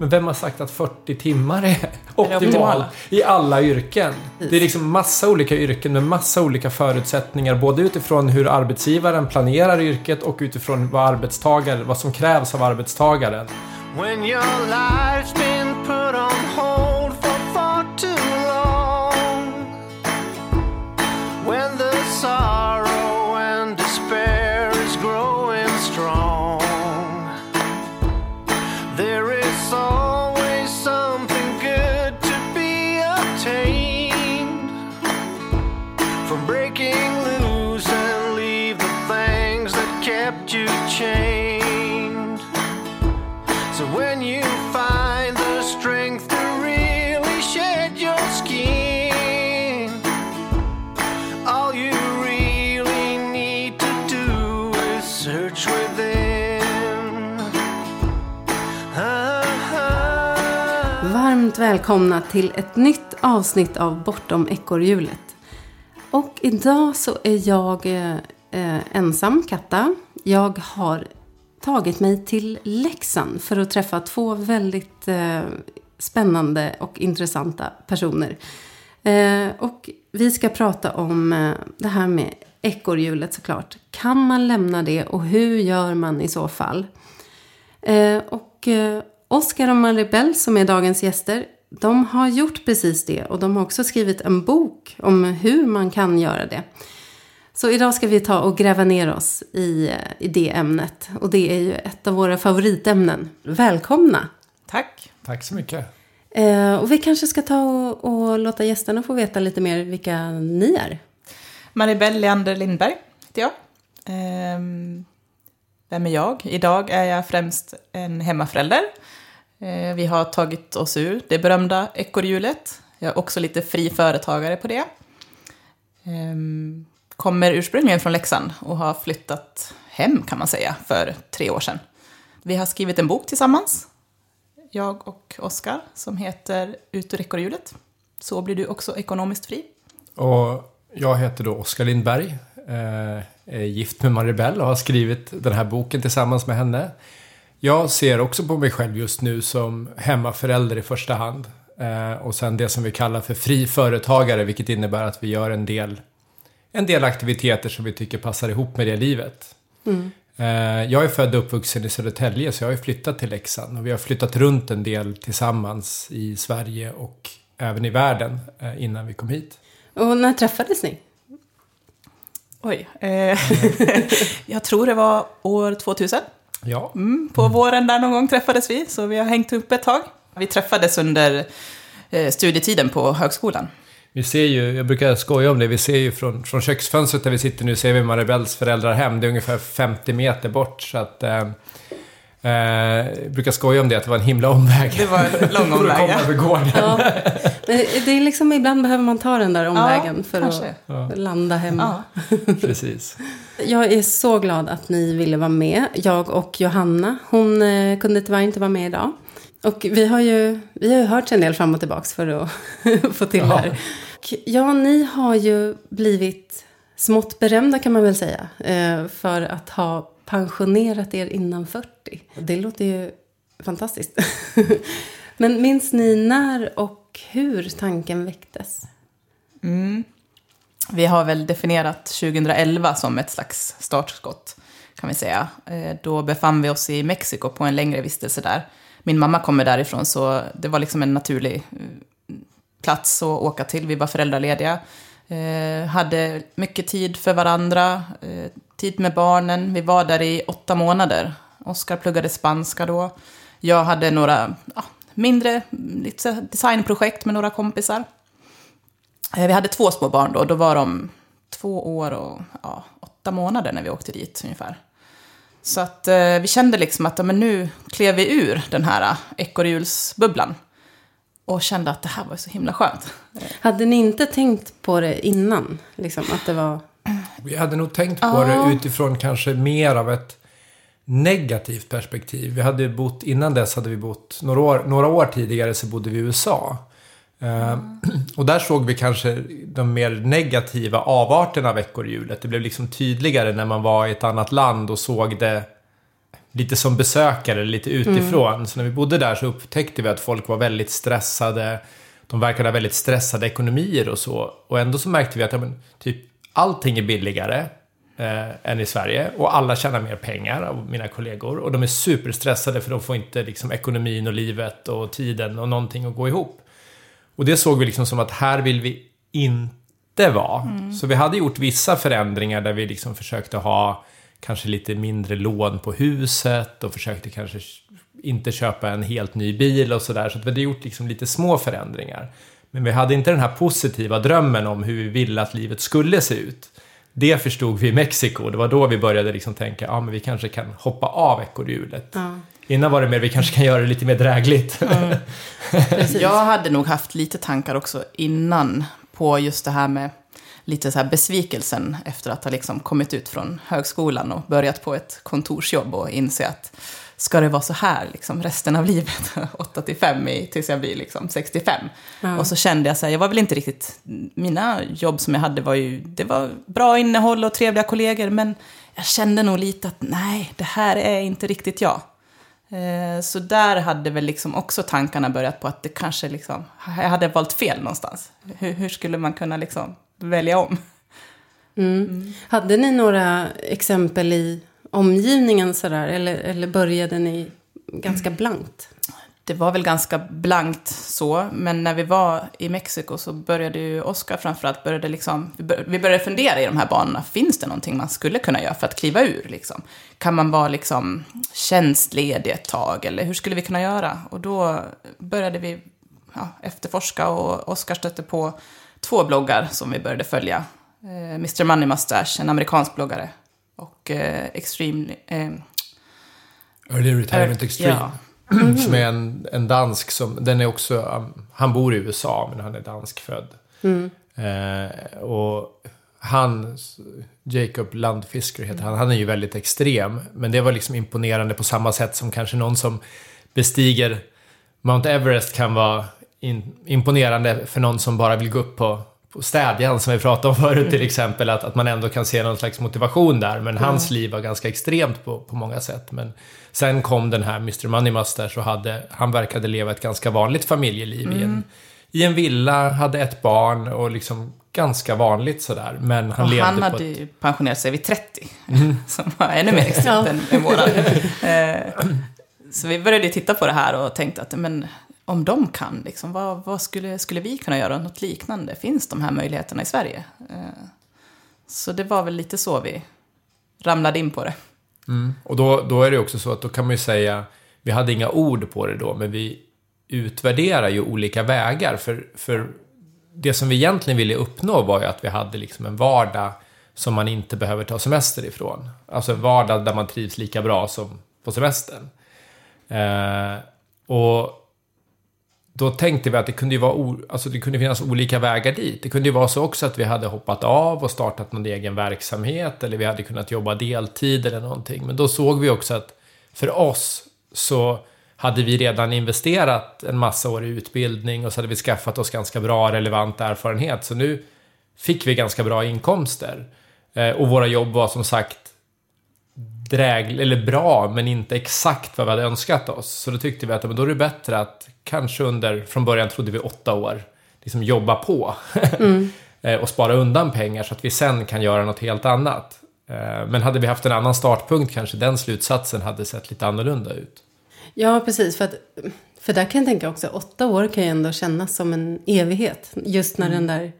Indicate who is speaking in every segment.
Speaker 1: Men vem har sagt att 40 timmar är optimalt i alla yrken? Det är liksom massa olika yrken med massa olika förutsättningar. Både utifrån hur arbetsgivaren planerar yrket och utifrån vad arbetstagare, vad som krävs av arbetstagaren.
Speaker 2: Välkomna till ett nytt avsnitt av Bortom ekorrhjulet. Och idag så är jag eh, ensam, Katta. Jag har tagit mig till Leksand för att träffa två väldigt eh, spännande och intressanta personer. Eh, och vi ska prata om eh, det här med ekorrhjulet såklart. Kan man lämna det och hur gör man i så fall? Eh, och eh, Oskar och Maribel som är dagens gäster, de har gjort precis det och de har också skrivit en bok om hur man kan göra det. Så idag ska vi ta och gräva ner oss i, eh, i det ämnet och det är ju ett av våra favoritämnen. Välkomna!
Speaker 3: Tack.
Speaker 1: Tack så mycket.
Speaker 2: Eh, och vi kanske ska ta och, och låta gästerna få veta lite mer vilka ni är.
Speaker 3: Maribel Leander Lindberg heter jag. Ehm, vem är jag? Idag är jag främst en hemmaförälder. Eh, vi har tagit oss ur det berömda ekorrhjulet. Jag är också lite fri företagare på det. Ehm, kommer ursprungligen från Leksand och har flyttat hem kan man säga för tre år sedan. Vi har skrivit en bok tillsammans, jag och Oskar, som heter Ut ur ekorrhjulet. Så blir du också ekonomiskt fri.
Speaker 1: Och jag heter då Oskar Lindberg. Eh, är gift med Maribel och har skrivit den här boken tillsammans med henne. Jag ser också på mig själv just nu som hemmaförälder i första hand. Eh, Och sen det som vi kallar för fri företagare, vilket innebär att vi gör en del, en del aktiviteter som vi tycker passar ihop med det livet. Eh, Jag är född och uppvuxen i Södertälje så jag har ju flyttat till Leksand och vi har flyttat runt en del tillsammans i Sverige och även i världen eh, innan vi kom hit.
Speaker 2: Och när träffades ni?
Speaker 3: Oj. Eh, jag tror det var år 2000.
Speaker 1: Ja,
Speaker 3: Mm, på våren där någon gång träffades vi, så vi har hängt upp ett tag. Vi träffades under eh, studietiden på högskolan.
Speaker 1: vi ser ju, jag brukar skoja om det, vi ser ju från, från köksfönstret där vi sitter nu ser vi Maribels föräldrahem. Det är ungefär 50 meter bort så att eh, eh, brukar skoja om det, att det var en himla omväg.
Speaker 3: Det var en lång
Speaker 1: För att
Speaker 3: omväg.
Speaker 1: komma
Speaker 3: ja.
Speaker 1: över gården.
Speaker 2: Ja. Men det är liksom, ibland behöver man ta den där omvägen för
Speaker 3: kanske.
Speaker 2: att landa hemma.
Speaker 3: Ja.
Speaker 1: Precis.
Speaker 2: Jag är så glad att ni ville vara med. Jag och Johanna. Hon eh, kunde tyvärr inte vara med idag. Och vi har ju, vi har ju hört en del fram och tillbaks för att få till det här. Och Ja, ni har ju blivit smått berömda kan man väl säga. eh, För att ha pensionerat er innan 40. Det låter ju fantastiskt. Men minns ni när och hur tanken väcktes? Mm.
Speaker 3: Vi har väl definierat 2011 som ett slags startskott, kan vi säga. Eh, då befann vi oss i Mexiko på en längre vistelse där. Min mamma kommer därifrån, så det var liksom en naturlig eh, plats att åka till. Vi var föräldralediga. Eh, hade mycket tid för varandra, eh, tid med barnen. Vi var där i åtta månader. Oskar pluggade spanska då. Jag hade några ja, mindre lite designprojekt med några kompisar. Eh, Vi hade två små barn då. Då var de två år och ja, åtta månader när vi åkte dit ungefär. Så att eh, vi kände liksom att ja, men nu klev vi ur den här eh, ekorrhjulsbubblan. Och kände att det här var så himla skönt.
Speaker 2: Hade ni inte tänkt på det innan? Liksom, att det var...
Speaker 1: Vi hade nog tänkt på det utifrån kanske mer av ett negativt perspektiv. Vi hade bott, innan dess hade vi bott, några år, några år tidigare så bodde vi i USA. Eh, och där såg vi kanske de mer negativa avarterna av ekorrhjulet. Det blev liksom tydligare när man var i ett annat land och såg det lite som besökare, lite utifrån. Mm. Så när vi bodde där så upptäckte vi att folk var väldigt stressade. De verkade ha väldigt stressade ekonomier och så. Och ändå så märkte vi att ja, men, typ allting är billigare eh, än i Sverige. Och alla tjänar mer pengar av mina kollegor. Och de är superstressade för de får inte liksom, ekonomin och livet och tiden och någonting att gå ihop. Och det såg vi liksom som att här vill vi inte vara. Mm. Så vi hade gjort vissa förändringar där vi liksom försökte ha kanske lite mindre lån på huset och försökte kanske inte köpa en helt ny bil och sådär. Så att vi hade gjort liksom lite små förändringar. Men vi hade inte den här positiva drömmen om hur vi ville att livet skulle se ut. Det förstod vi i Mexiko. Det var då vi började liksom tänka, ja men vi kanske kan hoppa av ekorrhjulet. Ja. Innan var det mer, vi kanske kan göra det lite mer drägligt. Mm.
Speaker 3: Jag hade nog haft lite tankar också innan på just det här med lite så här besvikelsen efter att ha liksom kommit ut från högskolan och börjat på ett kontorsjobb och inse att ska det vara så här liksom, resten av livet, 8 till 5 tills jag blir liksom 65. Mm. Och så kände jag så här, jag var väl inte riktigt, mina jobb som jag hade var ju, det var bra innehåll och trevliga kollegor, men jag kände nog lite att nej, det här är inte riktigt jag. Eh, så där hade väl liksom också tankarna börjat på att det kanske liksom, jag hade valt fel någonstans. Hur, hur skulle man kunna liksom välja om?
Speaker 2: Mm. Mm. Hade ni några exempel i omgivningen sådär? Eller, eller började ni ganska blankt?
Speaker 3: Det var väl ganska blankt så, men när vi var i Mexiko så började ju Oskar framförallt, började liksom, vi började fundera i de här banorna. Finns det någonting man skulle kunna göra för att kliva ur? Liksom? Kan man vara liksom tjänstledig ett tag, eller hur skulle vi kunna göra? Och då började vi ja, efterforska och Oskar stötte på två bloggar som vi började följa. Eh, Mr Money Mustache, en amerikansk bloggare, och eh, Extreme... Eh,
Speaker 1: Early Retirement Extreme. Ja. Mm. Som är en, en dansk som, den är också, um, han bor i USA men han är danskfödd. Mm. Eh, och han, Jacob Landfisker heter han, han är ju väldigt extrem. Men det var liksom imponerande på samma sätt som kanske någon som bestiger Mount Everest kan vara in, imponerande för någon som bara vill gå upp på på städjan som vi pratade om förut mm. till exempel, att, att man ändå kan se någon slags motivation där. Men mm. hans liv var ganska extremt på, på många sätt. Men sen kom den här Mr Money Mustache och hade, han verkade leva ett ganska vanligt familjeliv mm. i, en, mm. i en villa, hade ett barn och liksom ganska vanligt sådär. Men han
Speaker 3: och
Speaker 1: levde
Speaker 3: han hade
Speaker 1: på
Speaker 3: ju ett... pensionerat sig vid 30, mm. som var ännu mer extremt än, än våran. Eh, så vi började titta på det här och tänkte att men, om de kan, liksom, vad, vad, skulle, skulle vi kunna göra något liknande? Finns de här möjligheterna i Sverige? Eh, så det var väl lite så vi ramlade in på det.
Speaker 1: Mm. Och då, då är det också så att då kan man ju säga, vi hade inga ord på det då, men vi utvärderar ju olika vägar. För, för det som vi egentligen ville uppnå var ju att vi hade liksom en vardag som man inte behöver ta semester ifrån. Alltså en vardag där man trivs lika bra som på semestern. Eh, och då tänkte vi att det kunde, ju vara alltså det kunde finnas olika vägar dit. Det kunde ju vara så också att vi hade hoppat av och startat någon egen verksamhet eller vi hade kunnat jobba deltid eller någonting. Men då såg vi också att för oss så hade vi redan investerat en massa år i utbildning och så hade vi skaffat oss ganska bra relevant erfarenhet. Så nu fick vi ganska bra inkomster. Eh, och våra jobb var som sagt drägl eller bra, men inte exakt vad vi hade önskat oss. Så då tyckte vi att då är det bättre att kanske under, från början trodde vi åtta år, liksom jobba på. Mm. Eh, och spara undan pengar så att vi sen kan göra något helt annat. Eh, men hade vi haft en annan startpunkt kanske den slutsatsen hade sett lite annorlunda ut.
Speaker 2: Ja, precis. För, att, för där kan jag tänka också, åtta år kan ju ändå kännas som en evighet. Just när mm. den där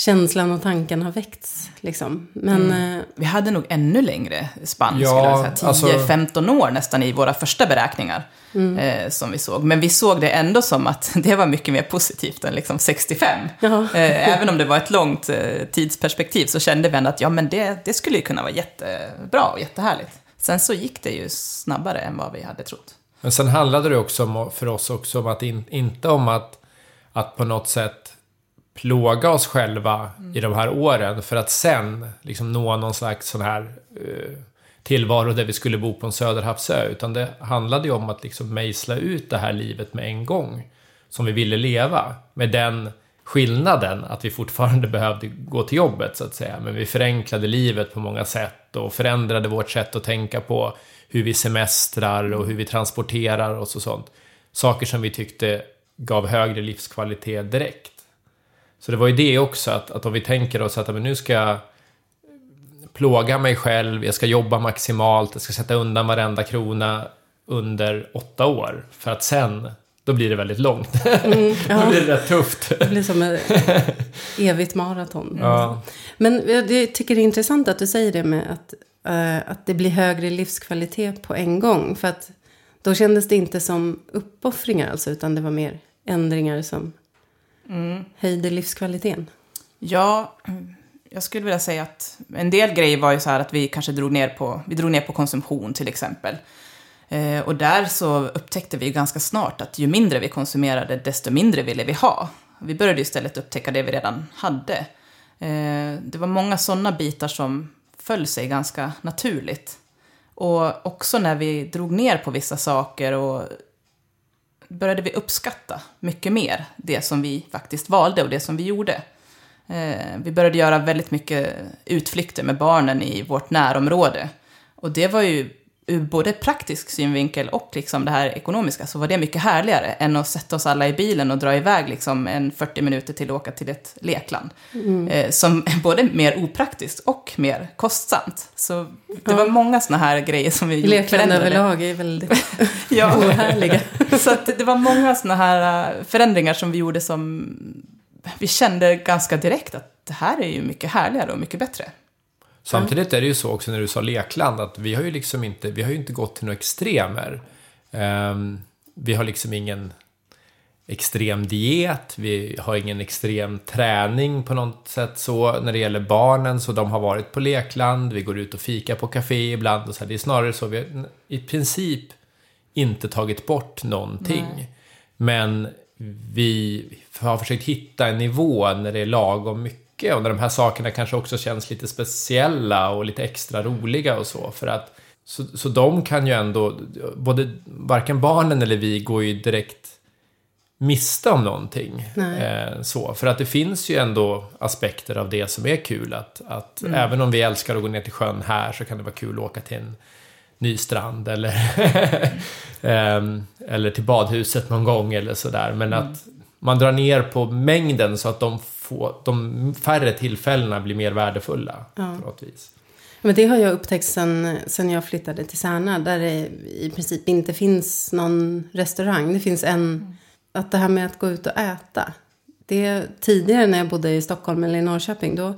Speaker 2: känslan och tanken har väckts. Liksom. Men, mm.
Speaker 3: eh, Vi hade nog ännu längre spann, ja, 10-15 alltså... år nästan i våra första beräkningar. Mm. Eh, som vi såg. Men vi såg det ändå som att det var mycket mer positivt än liksom 65. Eh, även om det var ett långt eh, tidsperspektiv så kände vi ändå att ja, men det, det skulle ju kunna vara jättebra och jättehärligt. Sen så gick det ju snabbare än vad vi hade trott.
Speaker 1: Men sen handlade det också om, för oss också om att in, inte om att, att på något sätt plåga oss själva mm. i de här åren för att sen liksom nå någon slags sån här uh, tillvaro där vi skulle bo på en söderhavsö. Utan det handlade ju om att liksom mejsla ut det här livet med en gång. Som vi ville leva. Med den skillnaden att vi fortfarande behövde gå till jobbet så att säga. Men vi förenklade livet på många sätt. sätt och förändrade vårt sätt att tänka på hur vi semestrar och hur vi transporterar oss och sånt. Saker som vi tyckte gav högre livskvalitet direkt. Så det var ju det också, att, att om vi tänker oss att men nu ska jag plåga mig själv, jag ska jobba maximalt, jag ska sätta undan varenda krona under åtta år. För att sen, då blir det väldigt långt. Mm, ja. då blir det rätt tufft.
Speaker 2: Det blir som ett evigt maraton.
Speaker 1: Ja.
Speaker 2: Men jag tycker det är intressant att du säger det med att, uh, att det blir högre livskvalitet på en gång. För att då kändes det inte som uppoffringar alltså, utan det var mer ändringar som mm. höjde livskvaliteten.
Speaker 3: Ja, jag skulle vilja säga att en del grejer var ju så här att vi kanske drog ner på, vi drog ner på konsumtion till exempel. Eh, och där så upptäckte vi ganska snart att ju mindre vi konsumerade, desto mindre ville vi ha. Vi började istället upptäcka det vi redan hade. Eh, det var många sådana bitar som föll sig ganska naturligt. Och också när vi drog ner på vissa saker och började vi uppskatta mycket mer det som vi faktiskt valde och det som vi gjorde. Eh, vi började göra väldigt mycket utflykter med barnen i vårt närområde. Och det var ju ur både praktisk synvinkel och liksom det här ekonomiska så var det mycket härligare än att sätta oss alla i bilen och dra iväg liksom en 40 minuter till att åka till ett lekland. Mm. Eh, som är både mer opraktiskt och mer kostsamt. Så det ja. var många sådana här grejer som vi
Speaker 2: Lekland överlag är väldigt ja. ohärliga.
Speaker 3: så det var många sådana här äh, förändringar som vi gjorde som vi kände ganska direkt att det här är ju mycket härligare och mycket bättre.
Speaker 1: Samtidigt är det ju så också när du sa lekland att vi har ju liksom inte, vi har ju inte gått till några extremer. Um, vi har liksom ingen extrem diet, vi har ingen extrem träning på något sätt så när det gäller barnen så de har varit på lekland, vi går ut och fika på café ibland och så här. Det är snarare så vi har i princip inte tagit bort någonting. Nej. Men vi har försökt hitta en nivå när det är lagom mycket mycket och när de här sakerna kanske också känns lite speciella och lite extra roliga och så. För att, så, så de kan ju ändå, både varken barnen eller vi går ju direkt miste om någonting. Eh, så, för att det finns ju ändå aspekter av det som är kul. Att, att mm. även om vi älskar att gå ner till sjön här så kan det vara kul att åka till en ny strand eller, eh, eller till badhuset någon gång eller sådär. Men mm. att man drar ner på mängden så att de få, de färre tillfällena blir mer värdefulla. Ja. På något vis.
Speaker 2: Men det har jag upptäckt sen, sen jag flyttade till Särna. Där det i princip inte finns någon restaurang. Det finns en... Att det här med att gå ut och äta. Det, tidigare när jag bodde i Stockholm eller i Norrköping. Då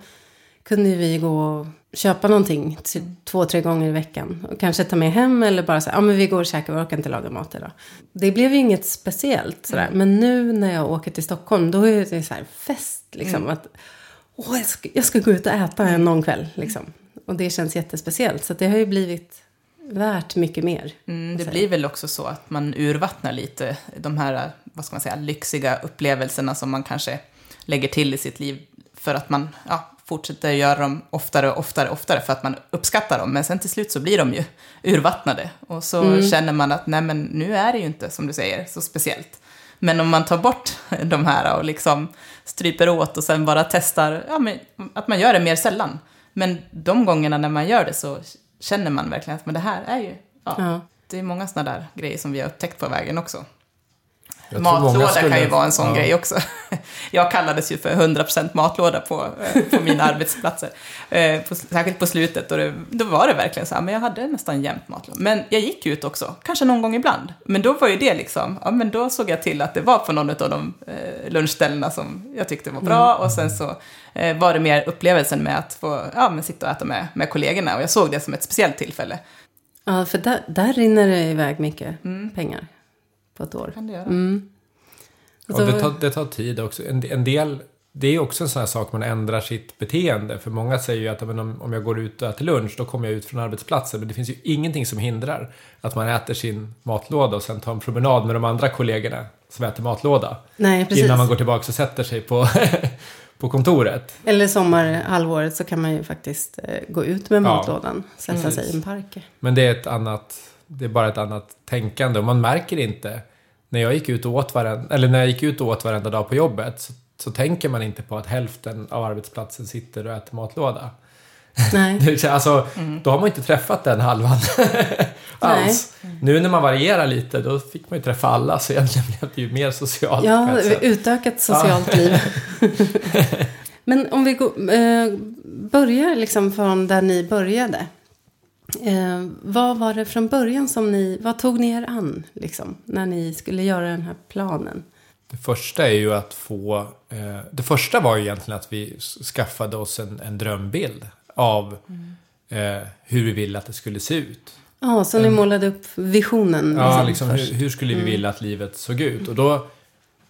Speaker 2: kunde vi gå och köpa någonting två, tre gånger i veckan. Och kanske ta med hem eller bara säga, ja men vi går och käkar, vi orkar inte laga mat idag. Det blev ju inget speciellt sådär. Mm. Men nu när jag åker till Stockholm, då är det så här fest liksom. Mm. Att, åh, jag ska, jag ska gå ut och äta någon kväll liksom. Och det känns jättespeciellt. Så det har ju blivit värt mycket mer.
Speaker 3: Mm, det blir väl också så att man urvattnar lite de här, vad ska man säga, lyxiga upplevelserna som man kanske lägger till i sitt liv för att man ja, fortsätter göra dem oftare och oftare och oftare för att man uppskattar dem. Men sen till slut så blir de ju urvattnade. Och så mm. känner man att nej men nu är det ju inte, som du säger, så speciellt. Men om man tar bort de här och liksom stryper åt och sen bara testar, ja, men, att man gör det mer sällan. Men de gångerna när man gör det så känner man verkligen att men det här är ju, ja, ja. det är många sådana där grejer som vi har upptäckt på vägen också. Matlåda skulle... kan ju vara en sån ja. grej också. Jag kallades ju för 100% matlåda på, eh, på mina arbetsplatser. Eh, på, särskilt på slutet, och det, då var det verkligen så här, men jag hade nästan jämt matlåda. Men jag gick ut också, kanske någon gång ibland. Men då var ju det liksom, ja men då såg jag till att det var på någon av de eh, lunchställena som jag tyckte var bra. Mm. Och sen så var det mer upplevelsen med att få ja, men sitta och äta med, med kollegorna. Och jag såg det som ett speciellt tillfälle.
Speaker 2: Ja, för där, där rinner det iväg mycket mm. pengar på ett år.
Speaker 3: Kan det göra. Mm.
Speaker 1: Och, och det, tar, det tar tid också. En, en del det är också en sån här sak man ändrar sitt beteende. För många säger ju att om, om jag går ut och äter lunch då kommer jag ut från arbetsplatsen. Men det finns ju ingenting som hindrar att man äter sin matlåda och sen tar en promenad med de andra kollegorna som äter matlåda.
Speaker 2: Nej, precis.
Speaker 1: Innan man går tillbaka och sätter sig på, på kontoret.
Speaker 2: Eller sommarhalvåret så kan man ju faktiskt eh, gå ut med matlådan. Ja, sätta precis. sig i en park.
Speaker 1: Men det är ett annat, det är bara ett annat tänkande och man märker inte när jag gick ut och åt varenda, eller när jag gick ut och åt varenda dag på jobbet så, så tänker man inte på att hälften av arbetsplatsen sitter och äter matlåda.
Speaker 2: Nej.
Speaker 1: Alltså, Då har man inte träffat den halvan alls. Nu när man varierar lite, då fick man ju träffa alla, så egentligen blev det ju mer socialt.
Speaker 2: Ja, utökat socialt liv. Men om vi går, eh, börjar liksom från där ni började. Eh, vad var det från början som ni, vad tog ni er an liksom, när ni skulle göra den här planen?
Speaker 1: Det första är ju att få... Eh, det första var ju egentligen att vi skaffade oss en, en drömbild av eh, hur vi ville att det skulle se ut.
Speaker 2: Ja, så ni målade upp visionen
Speaker 1: Ja, liksom, hur,
Speaker 2: först.
Speaker 1: hur skulle vi vilja att livet såg ut? Och då,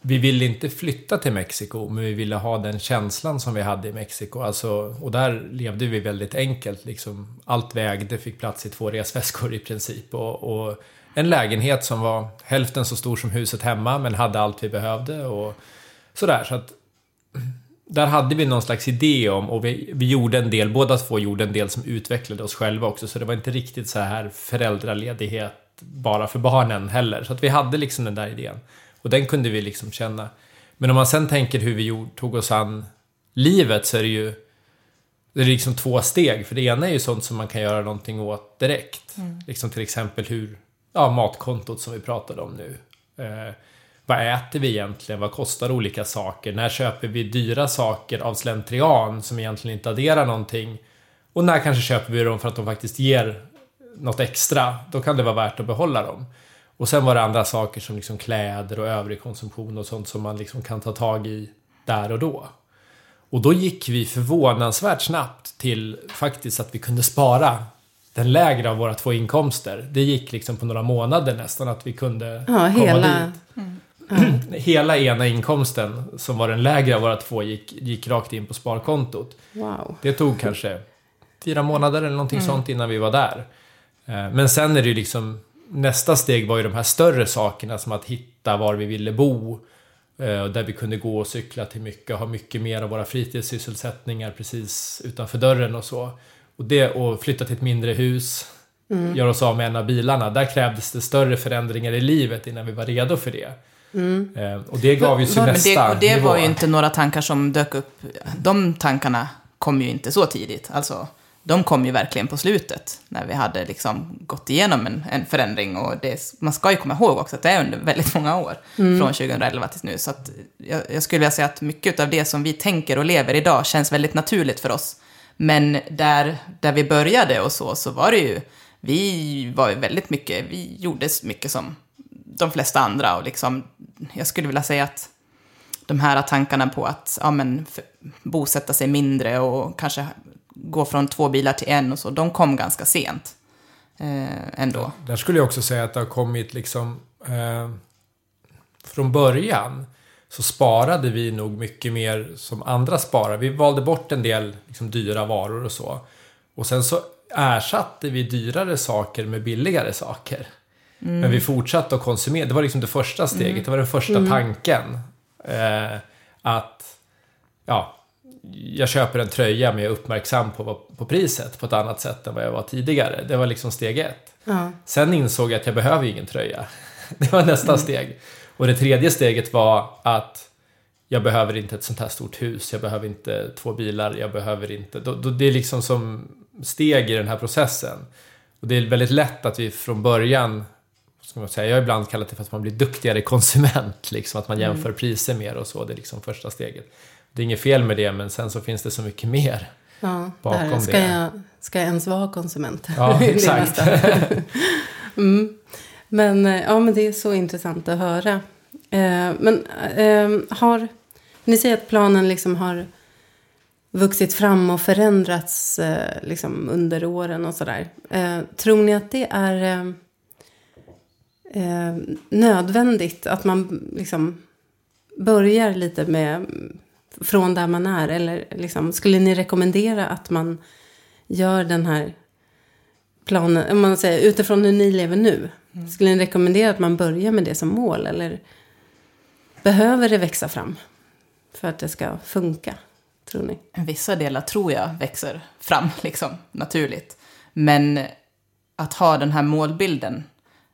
Speaker 1: vi ville inte flytta till Mexiko, men vi ville ha den känslan som vi hade i Mexiko. Alltså, och där levde vi väldigt enkelt. Liksom, allt vägde, fick plats i två resväskor i princip. Och, och en lägenhet som var hälften så stor som huset hemma, men hade allt vi behövde. Och sådär, så att där hade vi någon slags idé om och vi, vi gjorde en del, båda två gjorde en del som utvecklade oss själva också. Så det var inte riktigt så här föräldraledighet bara för barnen heller. Så att vi hade liksom den där idén. Och den kunde vi liksom känna. Men om man sen tänker hur vi gjorde, tog oss an livet så är det ju det är liksom två steg. För det ena är ju sånt som man kan göra någonting åt direkt. Liksom till exempel hur, ja matkontot som vi pratade om nu. Eh, vad äter vi egentligen? Vad kostar olika saker? När köper vi dyra saker av slentrian som egentligen inte adderar någonting? Och när kanske köper vi dem för att de faktiskt ger något extra? Då kan det vara värt att behålla dem. Och sen var det andra saker som liksom kläder och övrig konsumtion och sånt som man liksom kan ta tag i där och då. Och då gick vi förvånansvärt snabbt till faktiskt att vi kunde spara den lägre av våra två inkomster. Det gick liksom på några månader nästan att vi kunde
Speaker 2: Ja,
Speaker 1: komma
Speaker 2: hela...
Speaker 1: dit. Hela ena inkomsten som var den lägre av våra två gick, gick rakt in på sparkontot.
Speaker 2: Wow.
Speaker 1: Det tog kanske fyra månader eller någonting sånt innan vi var där. Eh, Men sen är det ju liksom nästa steg var ju de här större sakerna som att hitta var vi ville bo. eh, Där vi kunde gå och cykla till mycket, ha mycket mer av våra fritidssysselsättningar precis utanför dörren och så. Och, det, och flytta till ett mindre hus, göra oss av med en av bilarna. Där krävdes det större förändringar i livet innan vi var redo för det. Eh, Och det gav ju
Speaker 3: Men
Speaker 1: nästa
Speaker 3: det, och det
Speaker 1: nivå.
Speaker 3: var ju inte några tankar som dök upp. De tankarna kom ju inte så tidigt. Alltså, de kom ju verkligen på slutet. När vi hade liksom gått igenom en, en förändring. Och det, man ska ju komma ihåg också att det är under väldigt många år. Från 2011 till nu. Så jag, jag skulle vilja säga att mycket av det som vi tänker och lever idag känns väldigt naturligt för oss. Men där, där vi började och så, så var det ju... Vi var ju väldigt mycket... Vi gjorde mycket som de flesta andra. Och liksom, jag skulle vilja säga att de här tankarna på att ja, men, bosätta sig mindre och kanske gå från två bilar till en och så, de kom ganska sent. Eh, ändå.
Speaker 1: Där skulle jag också säga att det har kommit liksom... Eh, från början så sparade vi nog mycket mer som andra sparar. Vi valde bort en del liksom, dyra varor och så. Och sen så ersatte vi dyrare saker med billigare saker. Men vi fortsatte att konsumera. Det var liksom det första steget. Det var den första tanken. Eh, att ja, jag köper en tröja men jag är uppmärksam på, på priset på ett annat sätt än vad jag var tidigare. Det var liksom steg ett.
Speaker 2: Ja.
Speaker 1: Sen insåg jag att jag behöver ingen tröja. Det var nästa steg. Och det tredje steget var att jag behöver inte ett sånt här stort hus, jag behöver inte två bilar, jag behöver inte... Då, då, det är liksom som steg i den här processen. Och det är väldigt lätt att vi från början, ska man säga, jag har ibland kallat det för att man blir duktigare konsument, liksom att man jämför priser mer och så, det är liksom första steget. Det är inget fel med det, men sen så finns det så mycket mer.
Speaker 2: Ja,
Speaker 1: Bakom
Speaker 2: där. Ska,
Speaker 1: det.
Speaker 2: jag, ska jag ens vara konsument?
Speaker 1: Ja, exakt.
Speaker 2: mm. Men, eh, ja, men det är så intressant att höra. Eh, men eh, har... Ni säger att planen liksom har vuxit fram och förändrats eh, liksom under åren och sådär. Eh, tror ni att det är eh, nödvändigt att man liksom börjar lite med från där man är? Eller liksom, skulle ni rekommendera att man gör den här planen, om man säger utifrån hur ni lever nu? Skulle ni rekommendera att man börjar med det som mål? Eller behöver det växa fram för att det ska funka, tror ni?
Speaker 3: Vissa delar tror jag växer fram liksom, naturligt. Men att ha den här målbilden,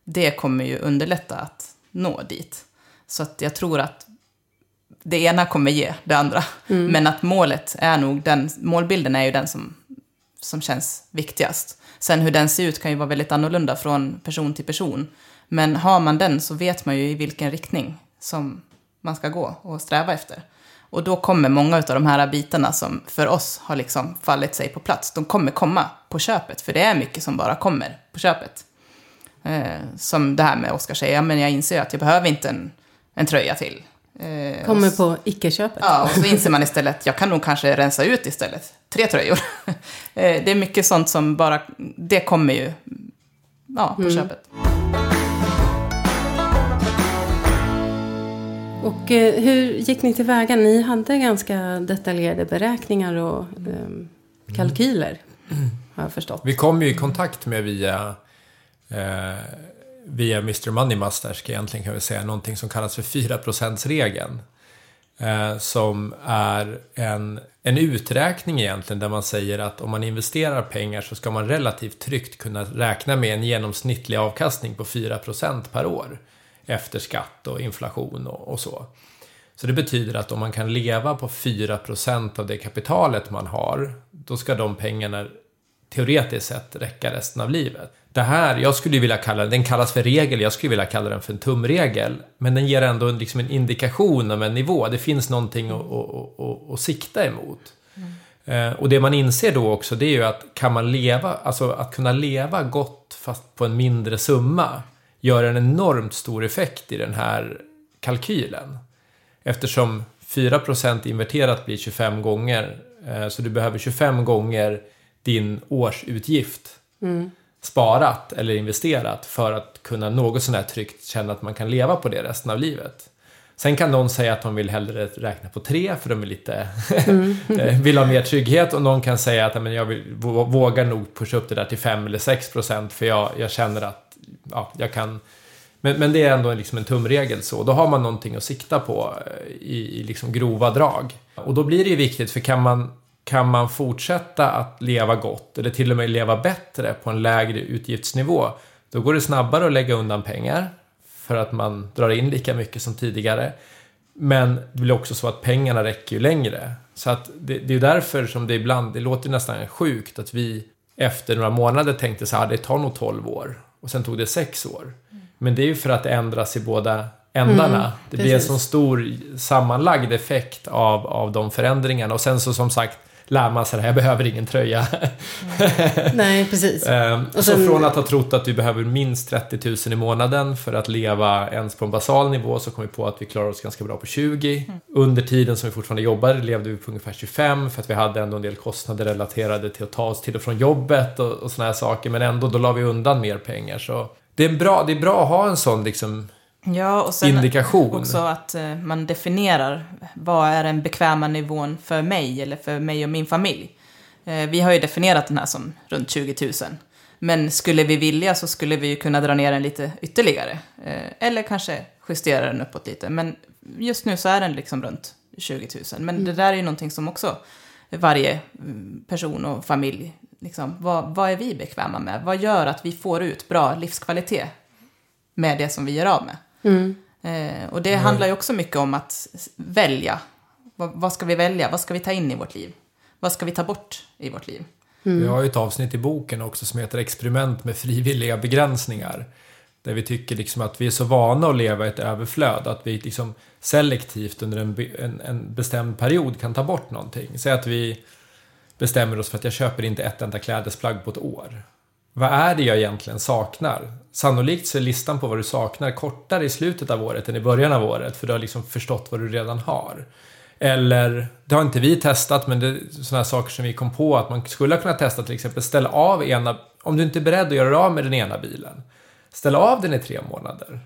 Speaker 3: det kommer ju underlätta att nå dit. Så att jag tror att det ena kommer ge det andra. Men att målet är nog den, målbilden är ju den som som känns viktigast. Sen hur den ser ut kan ju vara väldigt annorlunda från person till person. Men har man den så vet man ju i vilken riktning som man ska gå och sträva efter. Och då kommer många av de här bitarna som för oss har liksom fallit sig på plats. De kommer komma på köpet, för det är mycket som bara kommer på köpet. Eh, som det här med Oskar säger, ja, men jag inser att jag behöver inte en, en tröja till.
Speaker 2: Eh, kommer på icke-köpet.
Speaker 3: Ja, och så inser man istället, jag kan nog kanske rensa ut istället. Tre tröjor. eh, det är mycket sånt som bara, det kommer ju ja, på mm. köpet.
Speaker 2: Och eh, hur gick ni tillväga? Ni hade ganska detaljerade beräkningar och eh, kalkyler, mm. har jag förstått.
Speaker 1: Vi kom ju i kontakt med via, eh, via Mr Money Mustache, egentligen kan vi säga, någonting som kallas för 4%-regeln. Eh, som är en, en uträkning egentligen där man säger att om man investerar pengar så ska man relativt tryggt kunna räkna med en genomsnittlig avkastning på 4% per år efter skatt och inflation och, och, så. Så det betyder att om man kan leva på 4% av det kapitalet man har, då ska de pengarna teoretiskt sett räcka resten av livet. Det här, jag skulle vilja kalla den, den kallas för regel, jag skulle vilja kalla den för en tumregel. Men den ger ändå en, liksom en indikation om en nivå. Det finns någonting att, att, att, att sikta emot. Mm. och det man inser då också, det är ju att kan man leva, alltså att kunna leva gott fast på en mindre summa gör en enormt stor effekt i den här kalkylen. Eftersom 4% inverterat blir 25 gånger. Eh, så du behöver 25 gånger din årsutgift mm. Sparat eller investerat för att kunna något sånär tryggt känna att man kan leva på det resten av livet. Sen kan någon säga att de vill hellre räkna på tre för de är lite mm. Eh, vill ha mer trygghet och någon kan säga att men jag vill, vågar nog pusha upp det där till 5 eller 6 procent för jag, jag känner att ja, jag kan... Men, men det är ändå liksom en tumregel så. Då har man någonting att sikta på eh, i, i liksom grova drag. Och då blir det ju viktigt, för kan man, kan man fortsätta att leva gott eller till och med leva bättre på en lägre utgiftsnivå, då går det snabbare att lägga undan pengar för att man drar in lika mycket som tidigare. Men det blir också så att pengarna räcker ju längre. Så att det, det är därför som det ibland, det låter nästan sjukt att vi efter några månader tänkte så här, det tar nog 12 år och sen tog det sex år. Men det är ju för att det ändras i båda ändarna. Mm, det blir en sån stor sammanlagd effekt av, av de förändringarna. Och sen så som sagt lär man sig det här, jag behöver ingen tröja.
Speaker 2: Mm. Nej, precis.
Speaker 1: Ehm, och så från att ha trott att vi behöver minst 30 000 i månaden för att leva ens på en basal nivå så kom vi på att vi klarar oss ganska bra på 20. Mm. Under tiden som vi fortfarande jobbade levde vi på ungefär 25 för att vi hade ändå en del kostnader relaterade till att ta oss till och från jobbet och, och såna här saker. Men ändå, då la vi undan mer pengar. Så det är bra, det är bra att ha en sån liksom
Speaker 3: Ja, och sen indikation. också att eh, man definierar vad är den bekväma nivån för mig eller för mig och min familj. Eh, vi har ju definierat den här som runt 20 000. Men skulle vi vilja så skulle vi ju kunna dra ner den lite ytterligare. Eh, eller kanske justera den uppåt lite. Men just nu så är den liksom runt 20 000. Men mm. det där är ju någonting som också varje mm, person och familj, liksom, vad, vad är vi bekväma med? Vad gör att vi får ut bra livskvalitet med det som vi gör av med? Mm. Eh, och det mm. handlar ju också mycket om att välja. Vad, vad, ska vi välja? Vad ska vi ta in i vårt liv? Vad ska vi ta bort i vårt liv?
Speaker 1: Mm. Vi har ju ett avsnitt i boken också som heter Experiment med frivilliga begränsningar. Där vi tycker liksom att vi är så vana att leva i ett överflöd att vi liksom selektivt under en, en, en bestämd period kan ta bort någonting. Säg att vi bestämmer oss för att jag köper inte ett enda klädesplagg på ett år. Vad är det jag egentligen saknar? Sannolikt så är listan på vad du saknar kortare i slutet av året än i början av året för du har liksom förstått vad du redan har. Eller, det har inte vi testat, men det är sådana saker som vi kom på att man skulle kunna testa till exempel ställa av ena, om du inte är beredd att göra av med den ena bilen, ställ av den i tre månader.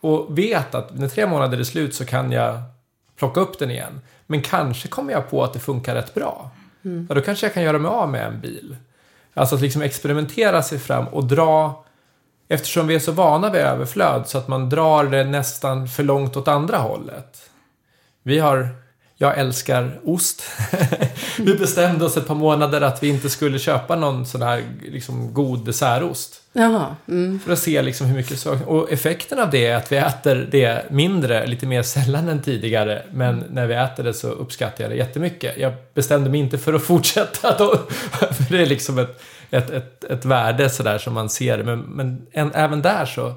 Speaker 1: Och vet att när tre månader är slut så kan jag plocka upp den igen. Men kanske kommer jag på att det funkar rätt bra. Mm. Ja, då kanske jag kan göra mig av med en bil. Alltså att liksom experimentera sig fram och dra Eftersom vi är så vana vid överflöd så att man drar det nästan för långt åt andra hållet. Vi har jag älskar ost. vi bestämde oss ett par månader att vi inte skulle köpa någon sån här liksom, god dessertost.
Speaker 2: Jaha. Mm.
Speaker 1: För att se liksom hur mycket så. Och effekten av det är att vi äter det mindre, lite mer sällan än tidigare. Men när vi äter det så uppskattar jag det jättemycket. Jag bestämde mig inte för att fortsätta då. För det är liksom ett, ett, ett, ett värde sådär som man ser. Men, men en, även där så,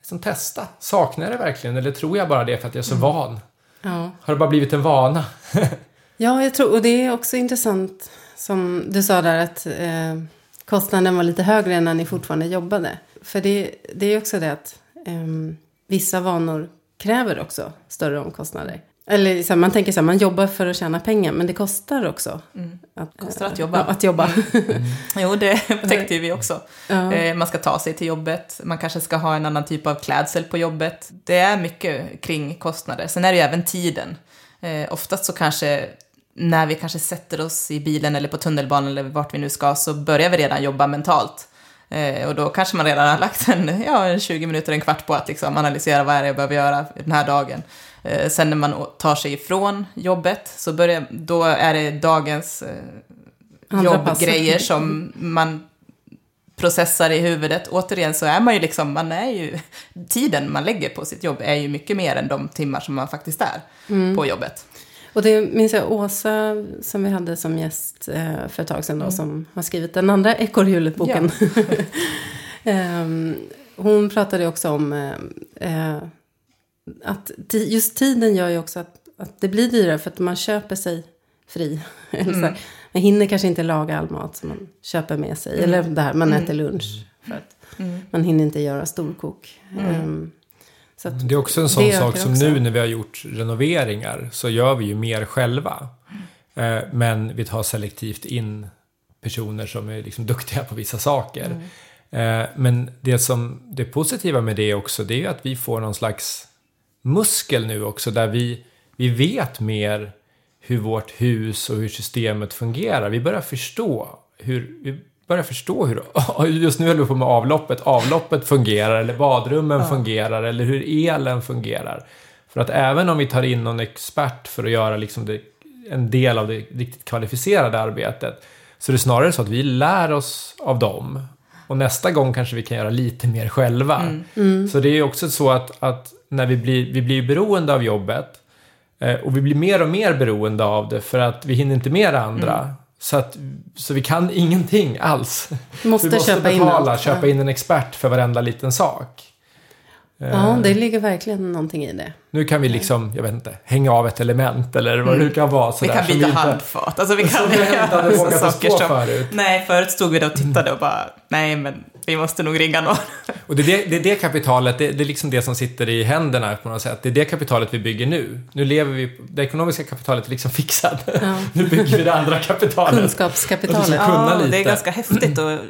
Speaker 1: liksom testa. Saknar jag det verkligen? Eller tror jag bara det för att jag är så van?
Speaker 2: Ja.
Speaker 1: Har det bara blivit en vana?
Speaker 2: ja, jag tror, och det är också intressant som du sa där att eh, kostnaden var lite högre än när ni fortfarande jobbade. För det, det är också det att eh, vissa vanor kräver också större omkostnader. Eller så här, man tänker så här, man jobbar för att tjäna pengar, men det kostar också.
Speaker 3: Mm.
Speaker 2: Att,
Speaker 3: Kostar att jobba.
Speaker 2: Ja, att jobba.
Speaker 3: Jo, det upptäckte vi också.
Speaker 2: Ja.
Speaker 3: Eh, Man ska ta sig till jobbet, man kanske ska ha en annan typ av klädsel på jobbet. Det är mycket kring kostnader. Sen är det ju även tiden. Eh, oftast så kanske när vi kanske sätter oss i bilen eller på tunnelbanan eller vart vi nu ska så börjar vi redan jobba mentalt. Eh, och då kanske man redan har lagt en, ja, en 20 minuter, en kvart på att liksom analysera vad är det jag behöver göra den här dagen. Eh, sen när man tar sig ifrån jobbet så börjar, då är det dagens eh, jobbgrejer som man processar i huvudet. Återigen så är man ju liksom, man är ju, tiden man lägger på sitt jobb är ju mycket mer än de timmar som man faktiskt är
Speaker 2: Mm.
Speaker 3: på jobbet.
Speaker 2: Och det minns jag Åsa som vi hade som gäst eh, för ett tag sedan då, som har skrivit den andra ekorrhjulet-boken. Ehm, hon pratade också om att just tiden gör ju också att, att det blir dyrare för att man köper sig fri. Här, man hinner kanske inte laga all mat som man köper med sig. Eller det här, man äter lunch. För att
Speaker 3: Mm.
Speaker 2: man hinner inte göra storkok. Så att,
Speaker 1: Det är också en sån sak som
Speaker 2: också.
Speaker 1: nu när vi har gjort renoveringar så gör vi ju mer själva. Eh, Men vi tar selektivt in personer som är liksom duktiga på vissa saker. Eh, Men det som det positiva med det också det är ju att vi får någon slags muskel nu också där vi, vi vet mer hur vårt hus och hur systemet fungerar. Vi börjar förstå hur, vi börjar förstå hur, just nu håller vi på med avloppet, avloppet fungerar eller badrummen fungerar eller hur elen fungerar. För att även om vi tar in någon expert för att göra liksom det, en del av det riktigt kvalificerade arbetet så är det snarare så att vi lär oss av dem. Och nästa gång kanske vi kan göra lite mer själva. Så det är också så att, att när vi blir, vi blir beroende av jobbet eh, och vi blir mer och mer beroende av det för att vi hinner inte med det andra. Så, att, så vi kan ingenting alls.
Speaker 2: Måste
Speaker 1: vi måste
Speaker 2: köpa in
Speaker 1: betala,
Speaker 2: allt.
Speaker 1: köpa in en expert för varenda liten sak.
Speaker 2: Ja, det ligger verkligen någonting i det.
Speaker 1: Nu kan vi liksom, jag vet inte, hänga av ett element eller vad det nu kan vara.
Speaker 3: Vi
Speaker 1: Sådär,
Speaker 3: kan
Speaker 1: som
Speaker 3: byta handfat. Alltså vi kan
Speaker 1: vi
Speaker 3: göra saker som...
Speaker 1: förut.
Speaker 3: Nej, förut stod vi där och tittade och bara, nej men vi måste nog ringa någon.
Speaker 1: Och det är det, det är det kapitalet, det, det är liksom det som sitter i händerna på något sätt. Det är det kapitalet vi bygger nu. Nu lever vi, det ekonomiska kapitalet är liksom fixat. nu bygger vi det andra kapitalet.
Speaker 2: Kunskapskapitalet.
Speaker 1: Och så- kunna
Speaker 3: Ja,
Speaker 1: lite.
Speaker 3: det är ganska häftigt att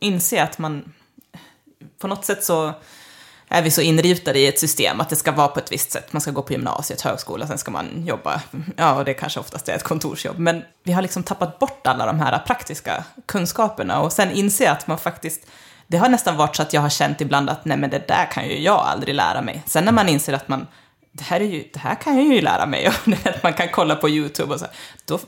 Speaker 3: inse att man på något sätt så är vi så inrutade i ett system att det ska vara på ett visst sätt. Man ska gå på gymnasiet, högskola, sen ska man jobba. Ja, och det kanske oftast är ett kontorsjobb. Men vi har liksom tappat bort alla de här praktiska kunskaperna och sen inse att man faktiskt det har nästan varit så att jag har känt ibland att nej men det där kan ju jag aldrig lära mig. Sen när man inser att man, det här, är ju, det här kan jag ju lära mig och att man kan kolla på YouTube och så, då,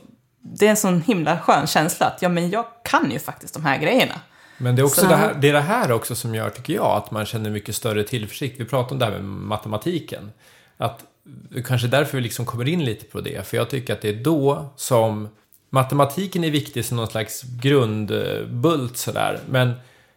Speaker 3: det är en sån himla skön känsla att ja men jag kan ju faktiskt de här grejerna.
Speaker 1: Men det är också
Speaker 2: Så-
Speaker 1: det, här, det är det här också som gör, tycker jag, att man känner mycket större tillförsikt. Vi pratade om det här med matematiken. Att kanske är därför vi liksom kommer in lite på det. För jag tycker att det är då som matematiken är viktig som någon slags grundbult sådär. Men